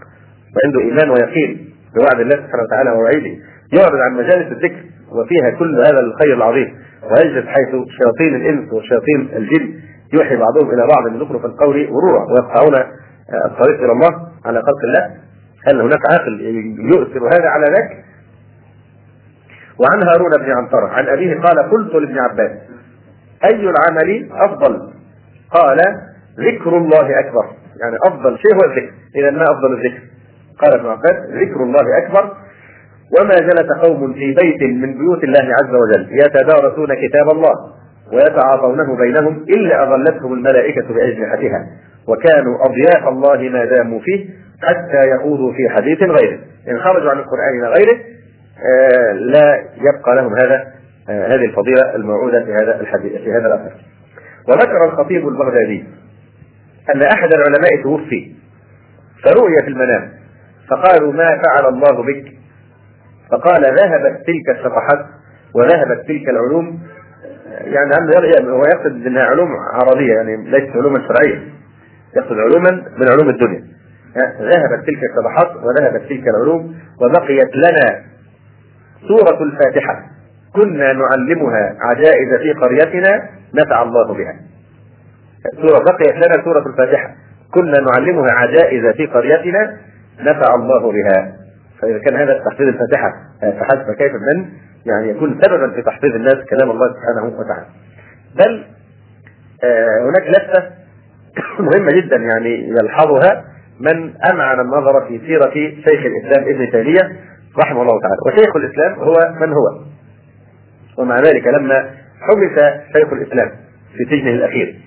وعنده إيمان ويقين بوعد الله سبحانه وتعالى ووعيده؟ يعرض عن مجالس الذكر وفيها كل هذا الخير العظيم. ويجلس حيث شياطين الإنس وشياطين الجن يوحي بعضهم إلى بعض من زخرف القول غرورا ويقطعون الطريق إلى الله على خلق الله. هل هناك عاقل يؤثر هذا على ذاك؟ وعن هارون بن عنترة عن أبيه قال قلت لابن عباس أي العمل أفضل؟ قال ذكر الله أكبر. يعني أفضل شيء هو الذكر. إذا ما أفضل الذكر؟ قال ابن عباس ذكر الله أكبر. وما جلس قوم في بيت من بيوت الله عز وجل يتدارسون كتاب الله ويتعاطونه بينهم إلا أظلتهم الملائكة بأجنحتها. وكانوا أضياء الله ما داموا فيه حتى يخوضوا في حديث غيره. إن خرجوا عن القرآن إلى غيره آه لا يبقى لهم هذا آه هذه الفضيلة الموعودة في هذا الحديث في هذا الأثر. وذكر الخطيب البغدادي أن أحد العلماء توفي فرؤي في المنام فقالوا ما فعل الله بك؟ فقال ذهبت تلك الصفحات وذهبت تلك العلوم يعني هو يقصد إنها علوم عربية يعني ليست علوما شرعية. يقصد علوما من علوم الدنيا. ذهبت تلك الصفحات وذهبت تلك العلوم وبقيت لنا سورة الفاتحة. كنا نعلمها عجائز في قريتنا نفع الله بها. سورة بقيت لنا سورة الفاتحة. كنا نعلمها عجائز في قريتنا نفع الله بها. فإذا كان هذا تحفيظ الفاتحة فحسب فكيف من يعني يكون سببا في تحفيظ الناس كلام الله سبحانه وتعالى. بل آه، هناك لفة مهمة جدا يعني يلحظها من أمعن النظر في سيرة شيخ الإسلام ابن تيمية رحمه الله تعالى. وشيخ الإسلام هو من هو؟ ومع ذلك لما حبس شيخ الإسلام في سجنه الأخير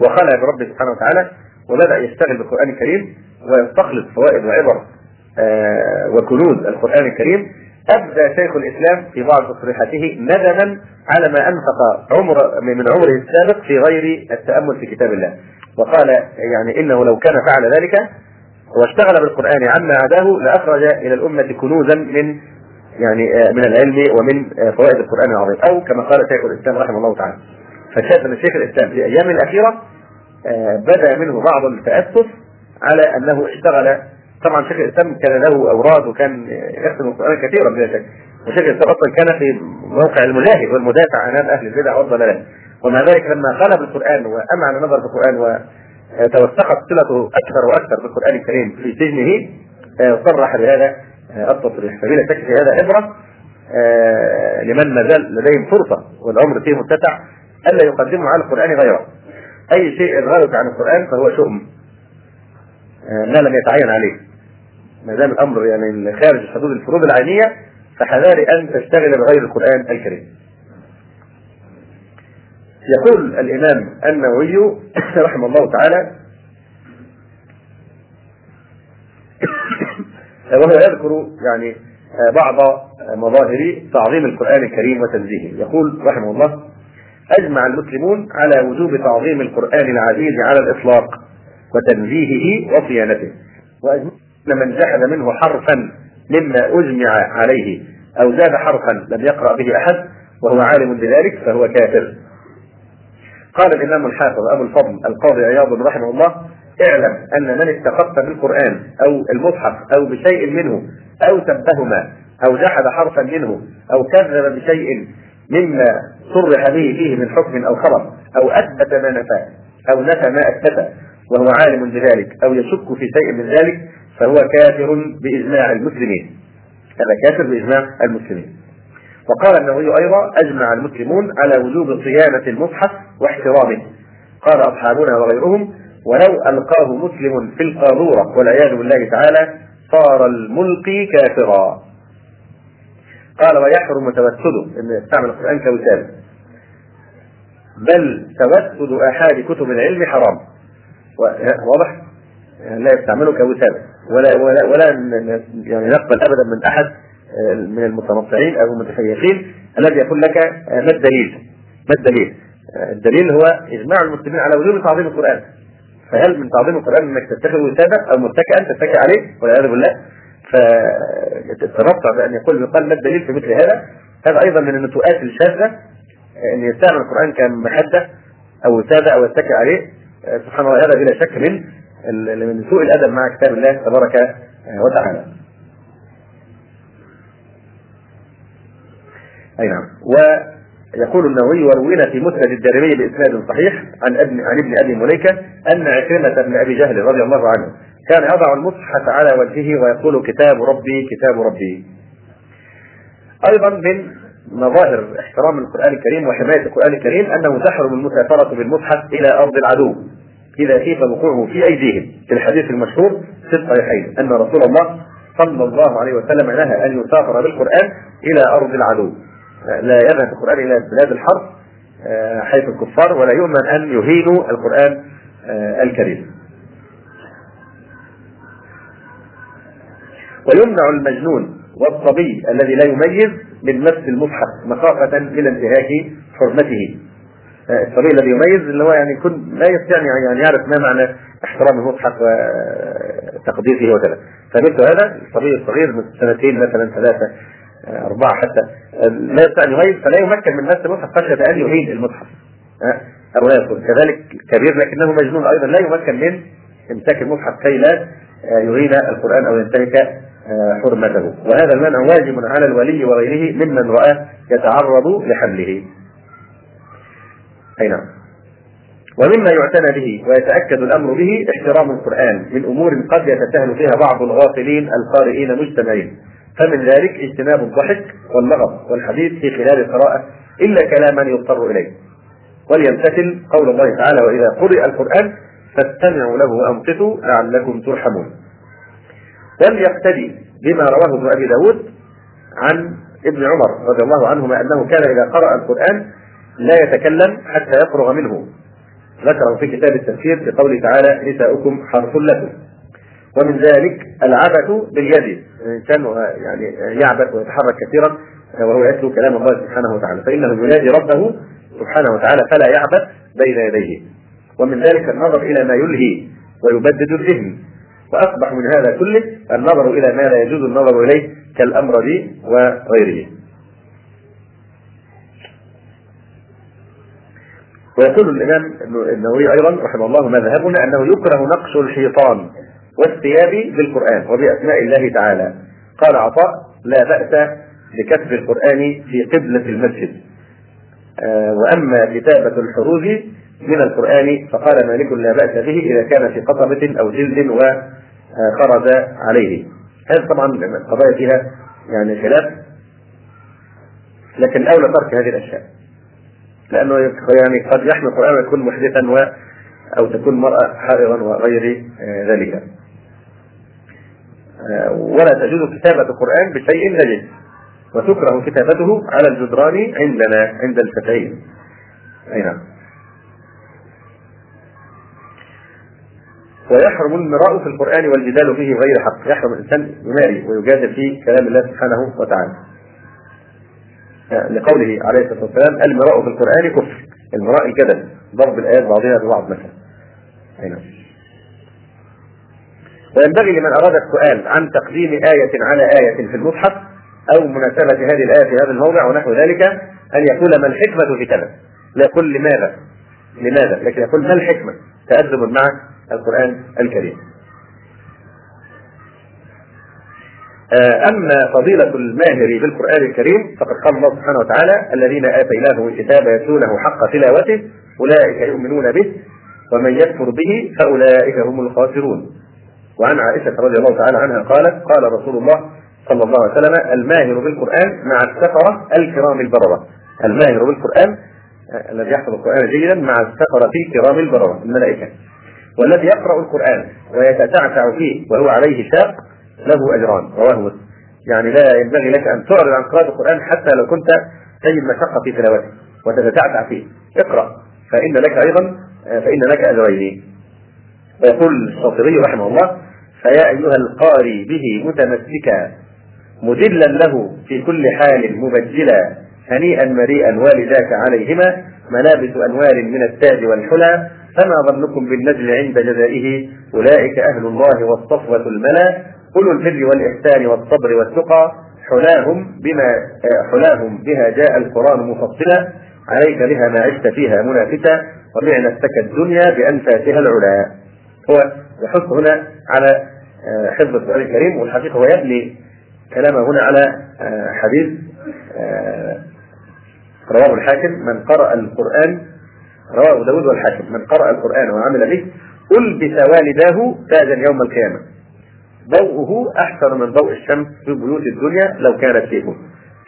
وخلى بربه سبحانه وتعالى وبدأ يشتغل بالقرآن الكريم ويستخلص فوائد وعبر آه وكنوز القرآن الكريم. أبدى شيخ الإسلام في بعض تصريحاته ندما على ما أنفق عمر من عمره السابق في غير التأمل في كتاب الله. وقال يعني إنه لو كان فعل ذلك واشتغل بالقرآن عما عداه لأخرج إلى الأمة كنوزا من يعني آه، من العلم ومن آه، فوائد القرآن العظيم. أو كما قال شيخ الإسلام رحمه الله تعالى فشاف أن شيخ الإسلام في أيام الأخيرة آه، بدا منه بعض التأسف على أنه اشتغل. طبعا شيخ الإسلام كان له أوراد وكان يختم القرآن كثيرا بلا شك. وشيخ الإسلام أصلا كان في موقع المجاهد والمدافع امام أهل البدع والضلالات ومع ذلك لما قلب القران وامعن النظر في القران وتوثقت صلته أكثر وأكثر بالقرآن الكريم في سجنه آه، صرح بهذا آه، التصريح فبلا شك في هذا عبرة آه، لمن ما زال لديهم فرصة والعمر فيه متسع ألا يقدموا على القرآن غيره أي شيء يظهرك عن القرآن فهو شؤم ما لم يتعين عليه ما دام الأمر يعني خارج حدود الفروض العينية فحذار أن تشتغل بغير القرآن الكريم. يقول الإمام النووي رحمه الله تعالى وهو يذكر يعني بعض مظاهر تعظيم القرآن الكريم وتنزيهه. يقول رحمه الله أجمع المسلمون على وجوب تعظيم القرآن العزيز على الإطلاق وتنزيهه وصيانته واجمع من جحد منه حرفا مما أجمع عليه أو زاد حرفا لم يقرأ به أحد وهو عالم بذلك فهو كافر. قال الإمام الحافظ أبو الفضل القاضي عياض رحمه الله اعلم أن من استخف بالقرآن أو المصحف أو بشيء منه أو سبهما أو جحد حرفا منه أو كذب بشيء مما صرح به فيه من حكم أو خبر أو أثبت ما نفى أو نفى ما أثبت وهو عالم بذلك أو يشك في شيء من ذلك فهو كافر بإجماع المسلمين. هذا كافر بإجماع المسلمين. وقال النووي أيضا أجمع المسلمون على وجوب صيانة المصحف واحترامه. قال أصحابنا وغيرهم ولو ألقاه مسلم في القاذورة والعياذ بالله تعالى صار الملقي كافرا. قال ويحرم توسده. إن يستعمل القرآن كوساده بل توسد احاد كتب العلم حرام. واضح؟ لا يستعمله كوساده ولا ولا ولا يعني نقبل أبدا من آه، من المتنطعين أو المتشيخين الذي يقول لك آه، ما الدليل؟ ما الدليل؟ آه، الدليل هو إجماع المسلمين على وجوب تعظيم القرآن فهل من تعظيم القرآن إنك تتخذ وسادة أو متكئا تتكئ عليه والعياذ بالله فتتنطع بأن يقول يقال ما الدليل في مثل هذا هذا أيضا من النتوءات الشاذة إن يستعمل القرآن كمحدة أو وساده أو يتكئ عليه سبحان الله هذا بلا شك من من سوء الأدب مع كتاب الله تبارك وتعالى. أي نعم. ويقول النووي وروينا في مسند الدارمي بإسناد صحيح عن ابن عن ابن أبي مليكة أن عكرمة بن أبي جهل رضي الله عنه كان يضع المصحف على وجهه ويقول كتاب ربي كتاب ربي. أيضا من مظاهر احترام القرآن الكريم وحماية القرآن الكريم أنه تحرم المسافرة بالمصحف إلى أرض العدو. إذا خيف وقوعه في أيديهم؟ في الحديث المشهور في الصحيحين أن رسول الله صلى الله عليه وسلم نهى أن يسافر بالقرآن إلى أرض العدو. لا يذهب القرآن إلى بلاد الحرب آه، حيث الكفار ولا يؤمن أن يهينوا القرآن آه، الكريم. ويمنع المجنون والصبي الذي لا يميز من مس المصحف مخافة من انتهاك حرمته. الصبي الذي يميز اللي هو يعني يكون لا يستطيع يعني يعرف ما معنى احترام المصحف وتقديسه وكذا. فمثل هذا الصبي الصغير من سنتين مثلا ثلاثة أربعة حتى لا يستطيع أن يميز فلا يمكن من نفس المصحف خشيه أن يهين المصحف. أو لا يدخل كذلك كبير لكنه مجنون أيضا لا يمكن من إمساك المصحف كي لا يهين القرآن أو ينتهك حرمته. وهذا المنع واجب على الولي وغيره ممن رآه يتعرض لحمله. أي نعم. ومما يعتنى به ويتأكد الأمر به احترام القرآن من أمور قد يتساهل فيها بعض الغافلين القارئين مجتمعين. فمن ذلك اجتناب الضحك واللغط والحديث في خلال القراءة إلا كلاما يضطر إليه. وليمتثل قول الله تعالى وإذا قرئ القرآن فاستمعوا له وأنصتوا لعلكم ترحمون. وليقتدي بما رواه ابن أبي داود عن ابن عمر رضي الله عنهما أنه كان إذا قرأ القرآن لا يتكلم حتى يفرغ منه. ذكره في كتاب التفسير في قوله تعالى نساؤكم حرث لكم. ومن ذلك العبث باليد. الانسان يعني يعبث ويتحرك كثيرا وهو يتلو كلام الله سبحانه وتعالى. فإنه ينادي ربه سبحانه وتعالى فلا يعبث بين يديه. ومن ذلك النظر إلى ما يلهي ويبدد الذهن. وأصبح من هذا كله النظر إلى ما لا يجوز النظر إليه كالامرد وغيره. ويقول الإمام النووي أيضا رحمه الله مذهبنا أنه يكره نقش الحيطان. والثياب بالقرآن وبأسماء الله تعالى. قال عطاء لا بأس بكتب القرآن في قبلة المسجد. آه، وأما كتابة الحروف من القرآن فقال مالك لا بأس به إذا كان في قطبة أو جلد وخرج عليه. هذه طبعا القضايا فيها يعني خلاف. لكن الأولى ترك هذه الأشياء. لأنه يعني قد يحمل القرآن ويكون محدثا و أو تكون المرأة حائضا وغير آه، ذلك. ولا تجوز كتابة القرآن بشيء نجس وتكره كتابته على الجدران عندنا عند الفتيين أي نعم. ويحرم المراء في القرآن والجدال فيه غير حق. يحرم الإنسان يماري ويجادل في كلام الله سبحانه وتعالى. لقوله عليه الصلاة والسلام المراء في القرآن كفر. المراء الجدل ضرب الآيات بعضها ببعض مثلا. أي نعم. وينبغي لمن أراد السؤال عن تقديم آية على آية في المصحف أو مناسبة هذه الآية في هذا الموضع ونحو ذلك أن يقول ما الحكمة في كذا. لا يقول لماذا؟ لماذا؟ لكن يقول ما الحكمة؟ تأدب مع القرآن الكريم. آه، أما فضيلة الماهر بالقرآن الكريم فقد قال الله سبحانه وتعالى الذين آتيناهم الكتاب يتلونه حق تلاوته أولئك يؤمنون به ومن يكفر به فأولئك هم الخاسرون. وعن عائشة رضي الله تعالى عنها قالت قال رسول الله صلى الله عليه وسلم الماهر بالقرآن مع السفرة الكرام البررة. الماهر بالقرآن آه، الذي يحفظ القرآن جيدا مع السفرة الكرام البررة الملائكة. والذي يقرأ القرآن ويتتعتع فيه وهو عليه شاق له أجران. رواه يعني لا ينبغي لك أن تعرض عن قراءة القرآن حتى لو كنت تجد مشقة في تلاوته وتتتعتع فيه. اقرأ فإن لك أيضا فإن لك أجرين. ويقول الشاطبي رحمه الله فيا أيها القاري به متمسكا مدلا له في كل حال مبجلا هنيئا مريئا والداك عليهما ملابس أنوار من التاج والحلى فما ظنكم بالنجل عند جزائه؟ أولئك أهل الله والصفوة الملا أولو البر والإحسان والصبر والتقى حلاهم بما حلاهم بها جاء القرآن مفصلا عليك بها ما عشت فيها منافسا وبع نفسك الدنيا بأنفاسها العلا. هو يحث هنا على آه، حفظ القرآن الكريم والحقيقة هو يبني كلامه هنا على آه، حديث آه، رواه الحاكم من قرأ القرآن رواه داود والحاكم من قرأ القرآن وعمل به ألبس والداه تاجا يوم القيامة. ضوءه أحسن من ضوء الشمس في بيوت الدنيا لو كانت فيكم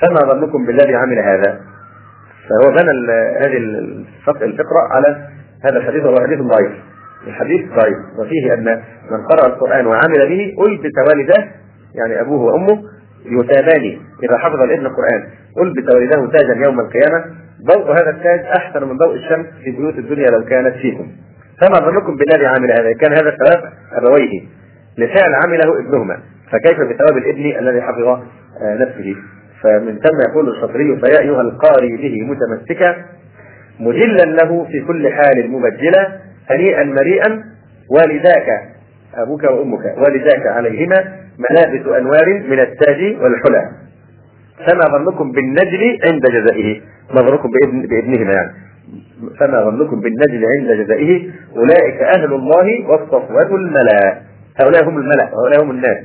فما ظنكم بالذي عمل هذا؟ فهو بنى هذه الفقرة على هذا الحديث وهو حديث ضعيف. الحديث ضعيف. وفيه أن من قرأ القرآن وعمل به ألبس والداه يعني أبوه وأمه يتابان إذا حفظ الابن القرآن ألبس والداه تاجا يوم القيامة. ضوء هذا التاج أحسن من ضوء الشمس في بيوت الدنيا لو كانت فيكم. فما ظنكم بالذي عمل هذا؟ كان هذا ثواب أبويه. لفعل عمله ابنهما. فكيف بثواب الابن الذي حفظ آه، نفسه؟ فمن ثم يقول الشاطبي فيا أيها القاري به متمسكا مجلا له في كل حال مبجلا. هنيئا مريئا والداك أبوك وأمك والداك عليهما ملابس أنوار من التاج والحلى. فما ظنكم بالنجل عند جزائه؟ ما ظنكم بابن بابنهما يعني. فما ظنكم بالنجل عند جزائه؟ أولئك أهل الله والصفوة الملا هؤلاء هم الملأ وهؤلاء هم الناس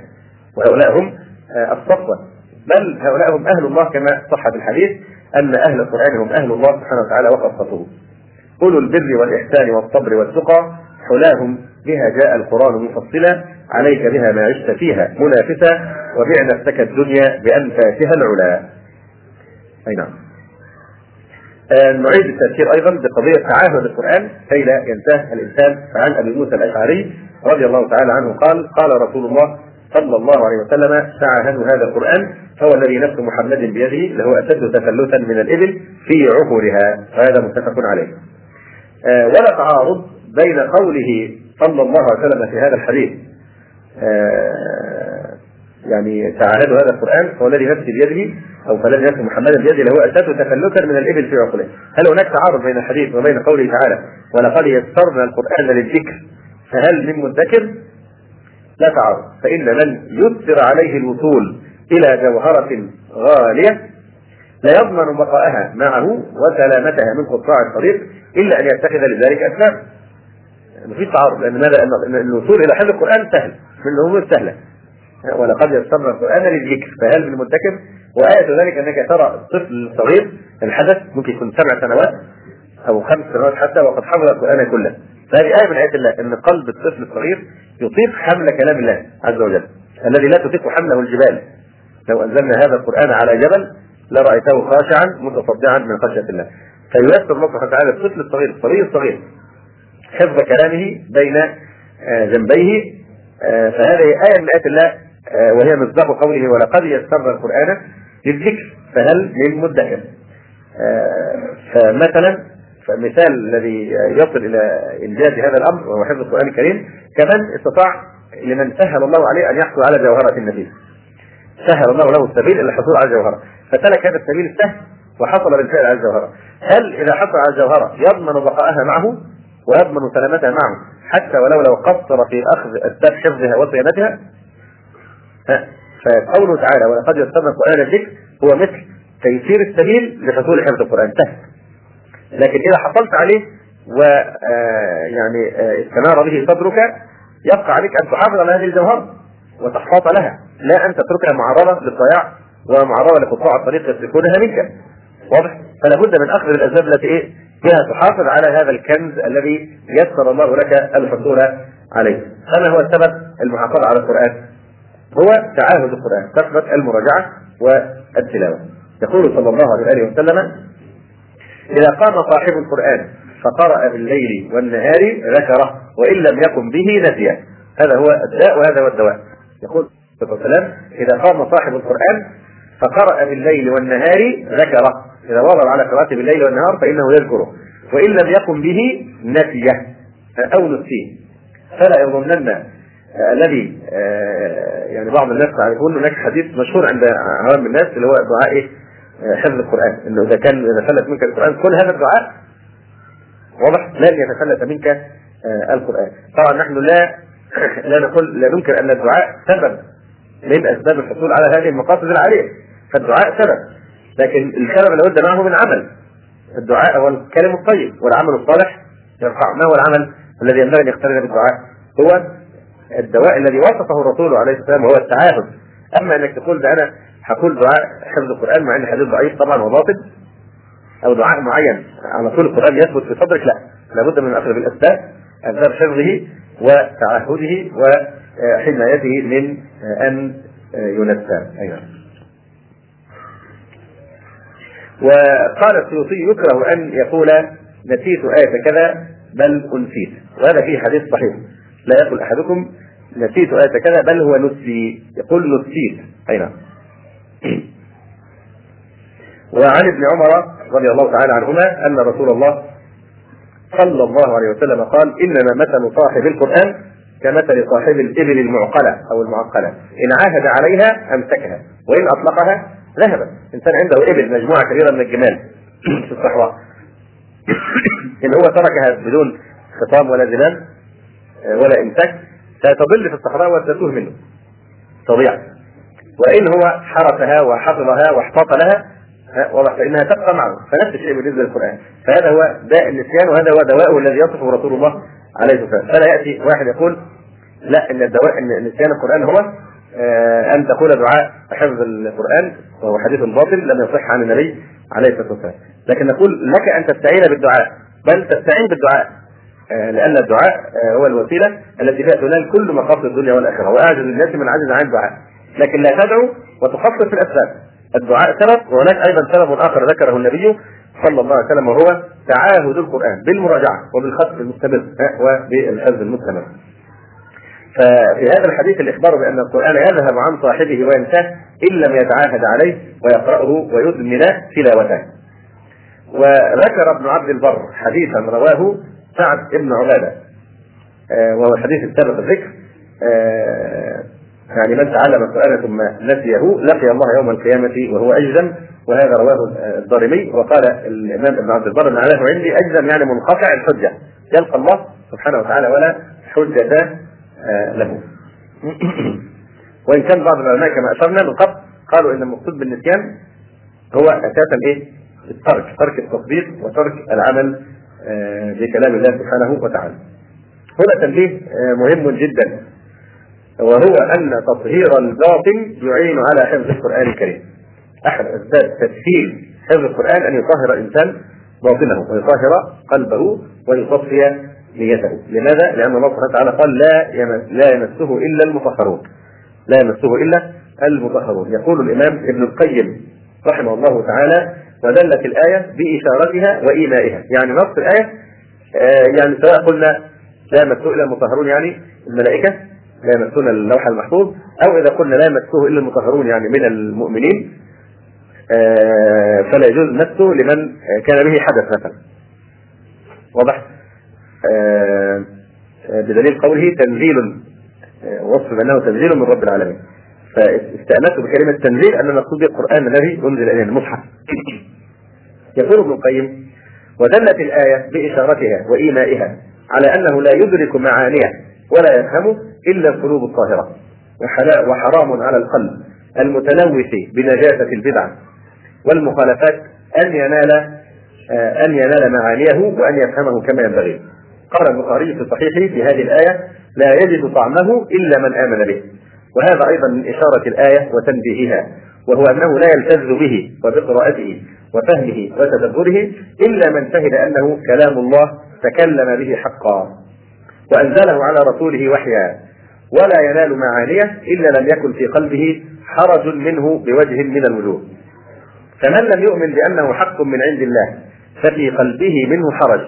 وهؤلاء هم آه، الصفوة. بل هؤلاء هم أهل الله كما صح في الحديث أن أهل القرآن هم أهل الله سبحانه وتعالى وخاصته أولو البر والإحسان والصبر والتقى حلاهم بها جاء القرآن مفصلا عليك بها ما عشت فيها منافسة وبع نفسك الدنيا بأنفاسها العلا. أي نعم. آه نعيد التذكير أيضا بقضية تعاهد القرآن كي لا ينتهي الإنسان فعن أبي موسى الأشعري رضي الله تعالى عنه. قال قال رسول الله صلى الله عليه وسلم تعاهدوا هذا القرآن هو الذي نفس محمد بيده له أشد تفلتا من الإبل في عقورها وهذا متفق عليه. ولا تعارض بين قوله صلى الله عليه وسلم في هذا الحديث. آه يعني تعاهدوا هذا القرآن هو الذي نفسي بيده أو فالذي نفس محمد بيده له أشد تفلتا من الإبل في عقله. هل هناك تعارض بين الحديث وبين قوله تعالى ولقد يسرنا القرآن للذكر فهل من مدكر لا تعارض. فإن من يسر عليه الوصول إلى جوهرة غالية لا يضمن بقاءها معه وسلامتها من قطاع الطريق إلا أن يتخذ لذلك أسباب. مفيش تعارض لأن ماذا؟ أن الوصول إلى حفظ القرآن سهل من الأمور السهلة ولقد يسرنا القرآن للذكر فهل من مدكر وآية ذلك أنك ترى الطفل الصغير الحدث ممكن يكون سبع سنوات أو خمس سنوات حتى وقد حفظ القرآن كله. فهذه آية من آيات الله أن قلب الطفل الصغير يطيق حمل كلام الله عز وجل الذي لا تطيق حمله الجبال. لو أنزلنا هذا القرآن على جبل لرأيته خاشعا متصدعا من خشية الله. فييسر الله سبحانه وتعالى الطفل الصغير الصبي الصغير حفظ كلامه بين آه، جنبيه آه، فهذه آية من آيات الله آه، وهي مصداق قوله ولقد يسرنا القرآن للذكر فهل من مدكر فمثلا فالمثال الذي يصل إلى إنجاز هذا الأمر وهو حفظ القرآن الكريم كمن استطاع لمن سهل الله عليه أن يحصل على جوهرة النبي. سهل الله له السبيل إلى الحصول على الجوهرة. فسلك هذا السبيل السهل وحصل بالفعل على الجوهرة. هل إذا حصل على الجوهرة يضمن بقاءها معه ويضمن سلامتها معه حتى ولو لو قصر في أخذ اسباب حفظها وصيانتها؟ فقوله تعالى ولقد يسرنا القرآن الذكر هو مثل تيسير السبيل لحصول حفظ القرآن. سهل. لكن إذا حصلت عليه و آه، يعني آه، استنار به صدرك يبقى عليك أن تحافظ على هذه الجوهرة. وتحتاط لها. لا أن تتركها معرضة للضياع ومعرضة لقطاع الطريق يسلكونها منك واضح؟ فلا بد من أخذ الأسباب التي إيه؟ بها تحافظ على هذا الكنز الذي يسر الله لك الحصول عليه. هذا هو السبب المحافظة على القرآن. هو تعاهد القرآن كثره المراجعة والتلاوة. يقول صلى الله عليه وسلم إذا قام صاحب القرآن فقرأ بالليل والنهار ذكره وإن لم يكن به نسيه. هذا هو الداء وهذا هو الدواء. يقول عليه وسلم إذا قام صاحب القرآن فقرأ بالليل والنهار ذكره. إذا واظب على قراءته بالليل والنهار فإنه يذكره. وإن لم يقم به نسيه. أو نسيه. فلا يظنن الذي آه، يعني بعض الناس يعرفون هناك حديث مشهور عند عوام الناس اللي هو دعاء إيه؟ آه، حفظ القرآن. إنه إذا كان إذا فلت منك القرآن كل هذا الدعاء واضح؟ لن يتفلت منك آه، القرآن. طبعا نحن لا لا نقول لا ننكر أن الدعاء سبب من أسباب الحصول على هذه المقاصد العاليه فالدعاء سبب. لكن السبب لابد معه من عمل. الدعاء هو الكلم الطيب والعمل الصالح يرفع ما هو العمل الذي ينبغي أن يقترن بالدعاء؟ هو الدواء الذي وصفه الرسول عليه السلام وهو التعاهد. أما أنك تقول ده أنا هقول دعاء حفظ القرآن مع أن حديث ضعيف طبعا وباطل أو دعاء معين على طول القرآن يثبت في صدرك لا. لابد من الاخذ بالأسباب أسباب حفظه وتعهده وحمايته من أن ينسى أيضا وقال السيوطي يكره أن يقول نسيت آية كذا بل أنسيت. وهذا فيه حديث صحيح. لا يقول أحدكم نسيت آية كذا بل هو نسي. يقول نسيت. أي نعم. وعن ابن عمر رضي الله تعالى عنهما أن رسول الله صلى الله عليه وسلم قال إنما مثل صاحب القرآن كمثل صاحب الإبل المعقلة أو المعقلة. إن عاهد عليها أمسكها وإن أطلقها ذهبت. إنسان عنده إبل مجموعة كبيرة من الجمال في الصحراء. إن هو تركها بدون خطام ولا زمام ولا إمساك ستضل في الصحراء وستتوه منه. تضيع. وإن هو حرسها وحفظها واحتاط لها واضح؟ فإنها تبقى معه. فنفس الشيء بالنسبة للقرآن. فهذا هو داء النسيان وهذا هو دواءه الذي يصفه رسول الله عليه الصلاة والسلام. فلا يأتي واحد يقول لا إن الدواء إن نسيان القرآن هو آه أن تقول دعاء حفظ القرآن وهو حديث باطل لم يصح عن النبي عليه الصلاة والسلام. لكن نقول لك أن تستعين بالدعاء. بل تستعين بالدعاء. آه لأن الدعاء آه هو الوسيلة التي فيها تنال كل مقاصد الدنيا والآخرة. وأعجز الناس من عجز عن الدعاء. لكن لا تدعو وتخصص الأسباب. الدعاء سبب وهناك أيضا سبب آخر ذكره النبي صلى الله عليه وسلم وهو تعاهد القرآن بالمراجعة وبالخط المستمر وبالحفظ المستمر. ففي هذا الحديث الإخبار بأن القرآن يذهب عن صاحبه وينساه إن لم يتعاهد عليه ويقرأه ويدمن تلاوته. وذكر ابن عبد البر حديثا رواه سعد بن عبادة آه، وهو الحديث السابق الذكر آه، يعني من تعلم القرآن ثم نسيه لقي الله يوم القيامة وهو أجزم وهذا رواه الضارمي وقال الإمام ابن عبد البر معناه عندي أجزم يعني منقطع الحجة. يلقى الله سبحانه وتعالى ولا حجة آه، له. وإن كان بعض العلماء كما أشرنا من قبل قالوا إن المقصود بالنسيان هو أساسا إيه؟ الترك ترك التطبيق وترك العمل آه، بكلام الله سبحانه وتعالى. هنا تنبيه آه، مهم جدا. وهو أن تطهير الباطن يعين على حفظ القرآن الكريم أحد أسباب تسهيل حفظ القرآن أن يطهر الإنسان باطنه ويطهر قلبه ويصفي نيته، لماذا؟ لأن الله سبحانه وتعالى قال لا لا يمسه إلا المطهرون. لا يمسه إلا المطهرون، يقول الإمام ابن القيم رحمه الله تعالى ودلت الآية بإشارتها وإيمائها، يعني نص الآية آه يعني سواء قلنا لا إلا المطهرون يعني الملائكة لا يمسون اللوح المحفوظ أو إذا قلنا لا يمسه إلا المطهرون يعني من المؤمنين آه، فلا يجوز مسه لمن كان به حدث مثلا. واضح؟ آه، بدليل قوله تنزيل آه، وصف بأنه تنزيل من رب العالمين. فاستأنسوا بكلمة تنزيل أن المقصود به القرآن الذي أنزل إليه المصحف. يقول ابن القيم ودلت الآية بإشارتها وإيمائها على أنه لا يدرك معانيها. ولا يفهم إلا القلوب الطاهرة وحرام على القلب المتلوث بنجاسة البدع والمخالفات أن ينال آه، أن ينال معانيه وأن يفهمه كما ينبغي. قال البخاري في صحيحه في هذه الآية لا يجد طعمه إلا من آمن به. وهذا أيضا من إشارة الآية وتنبيهها وهو أنه لا يلتذ به وبقراءته وفهمه وتدبره إلا من شهد أنه كلام الله تكلم به حقا وأنزله على رسوله وحيا. ولا ينال معانيه إلا لم يكن في قلبه حرج منه بوجه من الوجوه. فمن لم يؤمن بأنه حق من عند الله ففي قلبه منه حرج.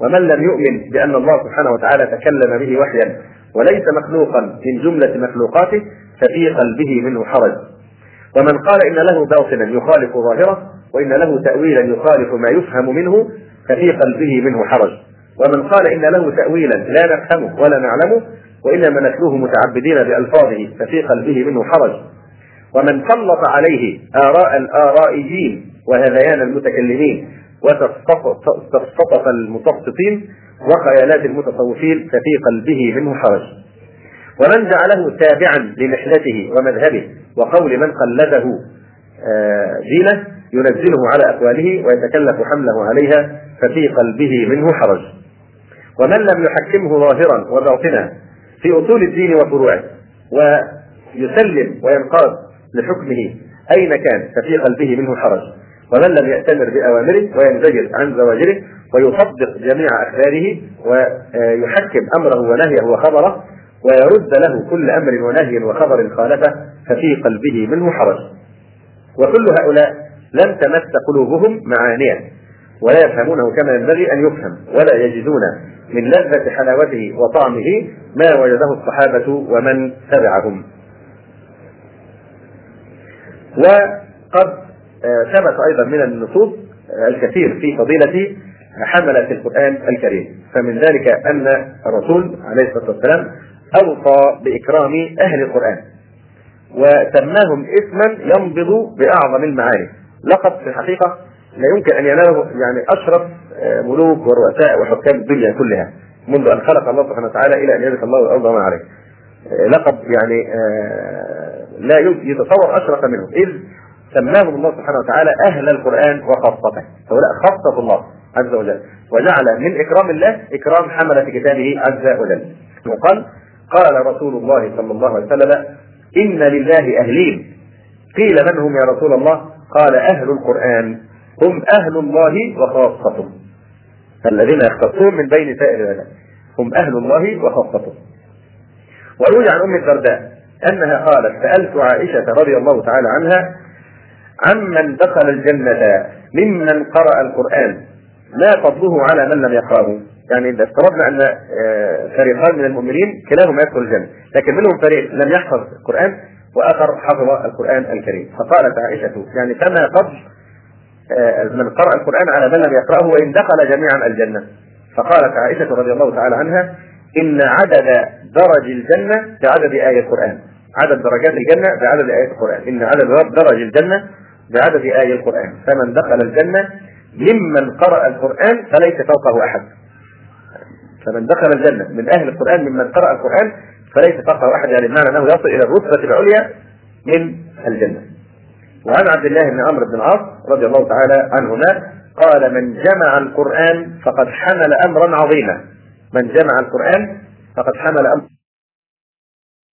ومن لم يؤمن بأن الله سبحانه وتعالى تكلم به وحيا وليس مخلوقا من جملة مخلوقاته ففي قلبه منه حرج. ومن قال إن له باطنا يخالف ظاهره وإن له تأويلا يخالف ما يفهم منه ففي قلبه منه حرج. ومن قال إن له تأويلا لا نفهمه ولا نعلمه وإنما نتلوه متعبدين بألفاظه ففي قلبه منه حرج. ومن سلط عليه آراء الآرائيين وهذيان المتكلمين وتستطف المتسطين وخيالات المتصوفين ففي قلبه منه حرج. ومن جعله تابعا لمحنته ومذهبه وقول من قلده آه، دينه ينزله على أقواله ويتكلف حمله عليها ففي قلبه منه حرج. ومن لم يحكمه ظاهرا وباطنا في أصول الدين وفروعه ويسلم وينقاد لحكمه أين كان ففي قلبه منه حرج. ومن لم يأتمر بأوامره وينزجر عن زواجره ويصدق جميع أخباره ويحكم أمره ونهيه وخبره ويرد له كل أمر ونهي وخبر خالفه ففي قلبه منه حرج. وكل هؤلاء لم تمس قلوبهم معانيه ولا يفهمونه كما ينبغي أن يفهم ولا يجدون من لذة حلاوته وطعمه ما وجده الصحابة ومن تبعهم. وقد آه، ثبت أيضا من النصوص آه، الكثير في فضيلة حملة القرآن الكريم. فمن ذلك أن الرسول عليه الصلاة والسلام أوصى بإكرام أهل القرآن وسماهم اسما ينبض بأعظم المعاني. لقب في الحقيقة لا يمكن أن يناله يعني أشرف آه، ملوك ورؤساء وحكام الدنيا كلها منذ أن خلق الله سبحانه وتعالى إلى أن يرث الله الأرض وما عليه. لقب يعني لا يتصور أشرف منه إذ سماهم الله سبحانه وتعالى أهل القرآن وخاصته. هؤلاء خاصة الله عز وجل. وجعل من إكرام الله إكرام حملة كتابه عز وجل. وقال قال رسول الله صلى الله عليه وسلم إن لله أهلين. قيل من هم يا رسول الله؟ قال أهل القرآن. هم أهل الله وخاصته. الذين يختصون من بين سائر العباد هم أهل الله وخاصته. وروي عن أم الدرداء أنها قالت سألت عائشة رضي الله تعالى عنها عمن دخل الجنة ممن قرأ القرآن؟ ما فضله على من لم يقرأه. يعني إذا افترضنا أن آه، فريقان من المؤمنين كلاهما يدخل الجنة. لكن منهم فريق لم يحفظ القرآن وآخر حفظ القرآن الكريم. فقالت عائشة يعني فما فضل من قرأ القرآن على من لم يقرأه وإن دخل جميعا الجنة. فقالت عائشة رضي الله تعالى عنها إن عدد درج الجنة كعدد آية القرآن. عدد درجات الجنة بعدد آيات القرآن. إن عدد درج الجنة بعدد آية القرآن. فمن دخل الجنة ممن قرأ القرآن فليس فوقه أحد. فمن دخل الجنة من أهل القرآن ممن قرأ القرآن فليس فوقه أحد. يعني بمعنى أنه يصل إلى الرتبة العليا من الجنة. وعن عبد الله بن عمرو بن العاص رضي الله تعالى عنهما قال من جمع القرآن فقد حمل أمرا عظيما. من جمع القرآن فقد حمل أمرا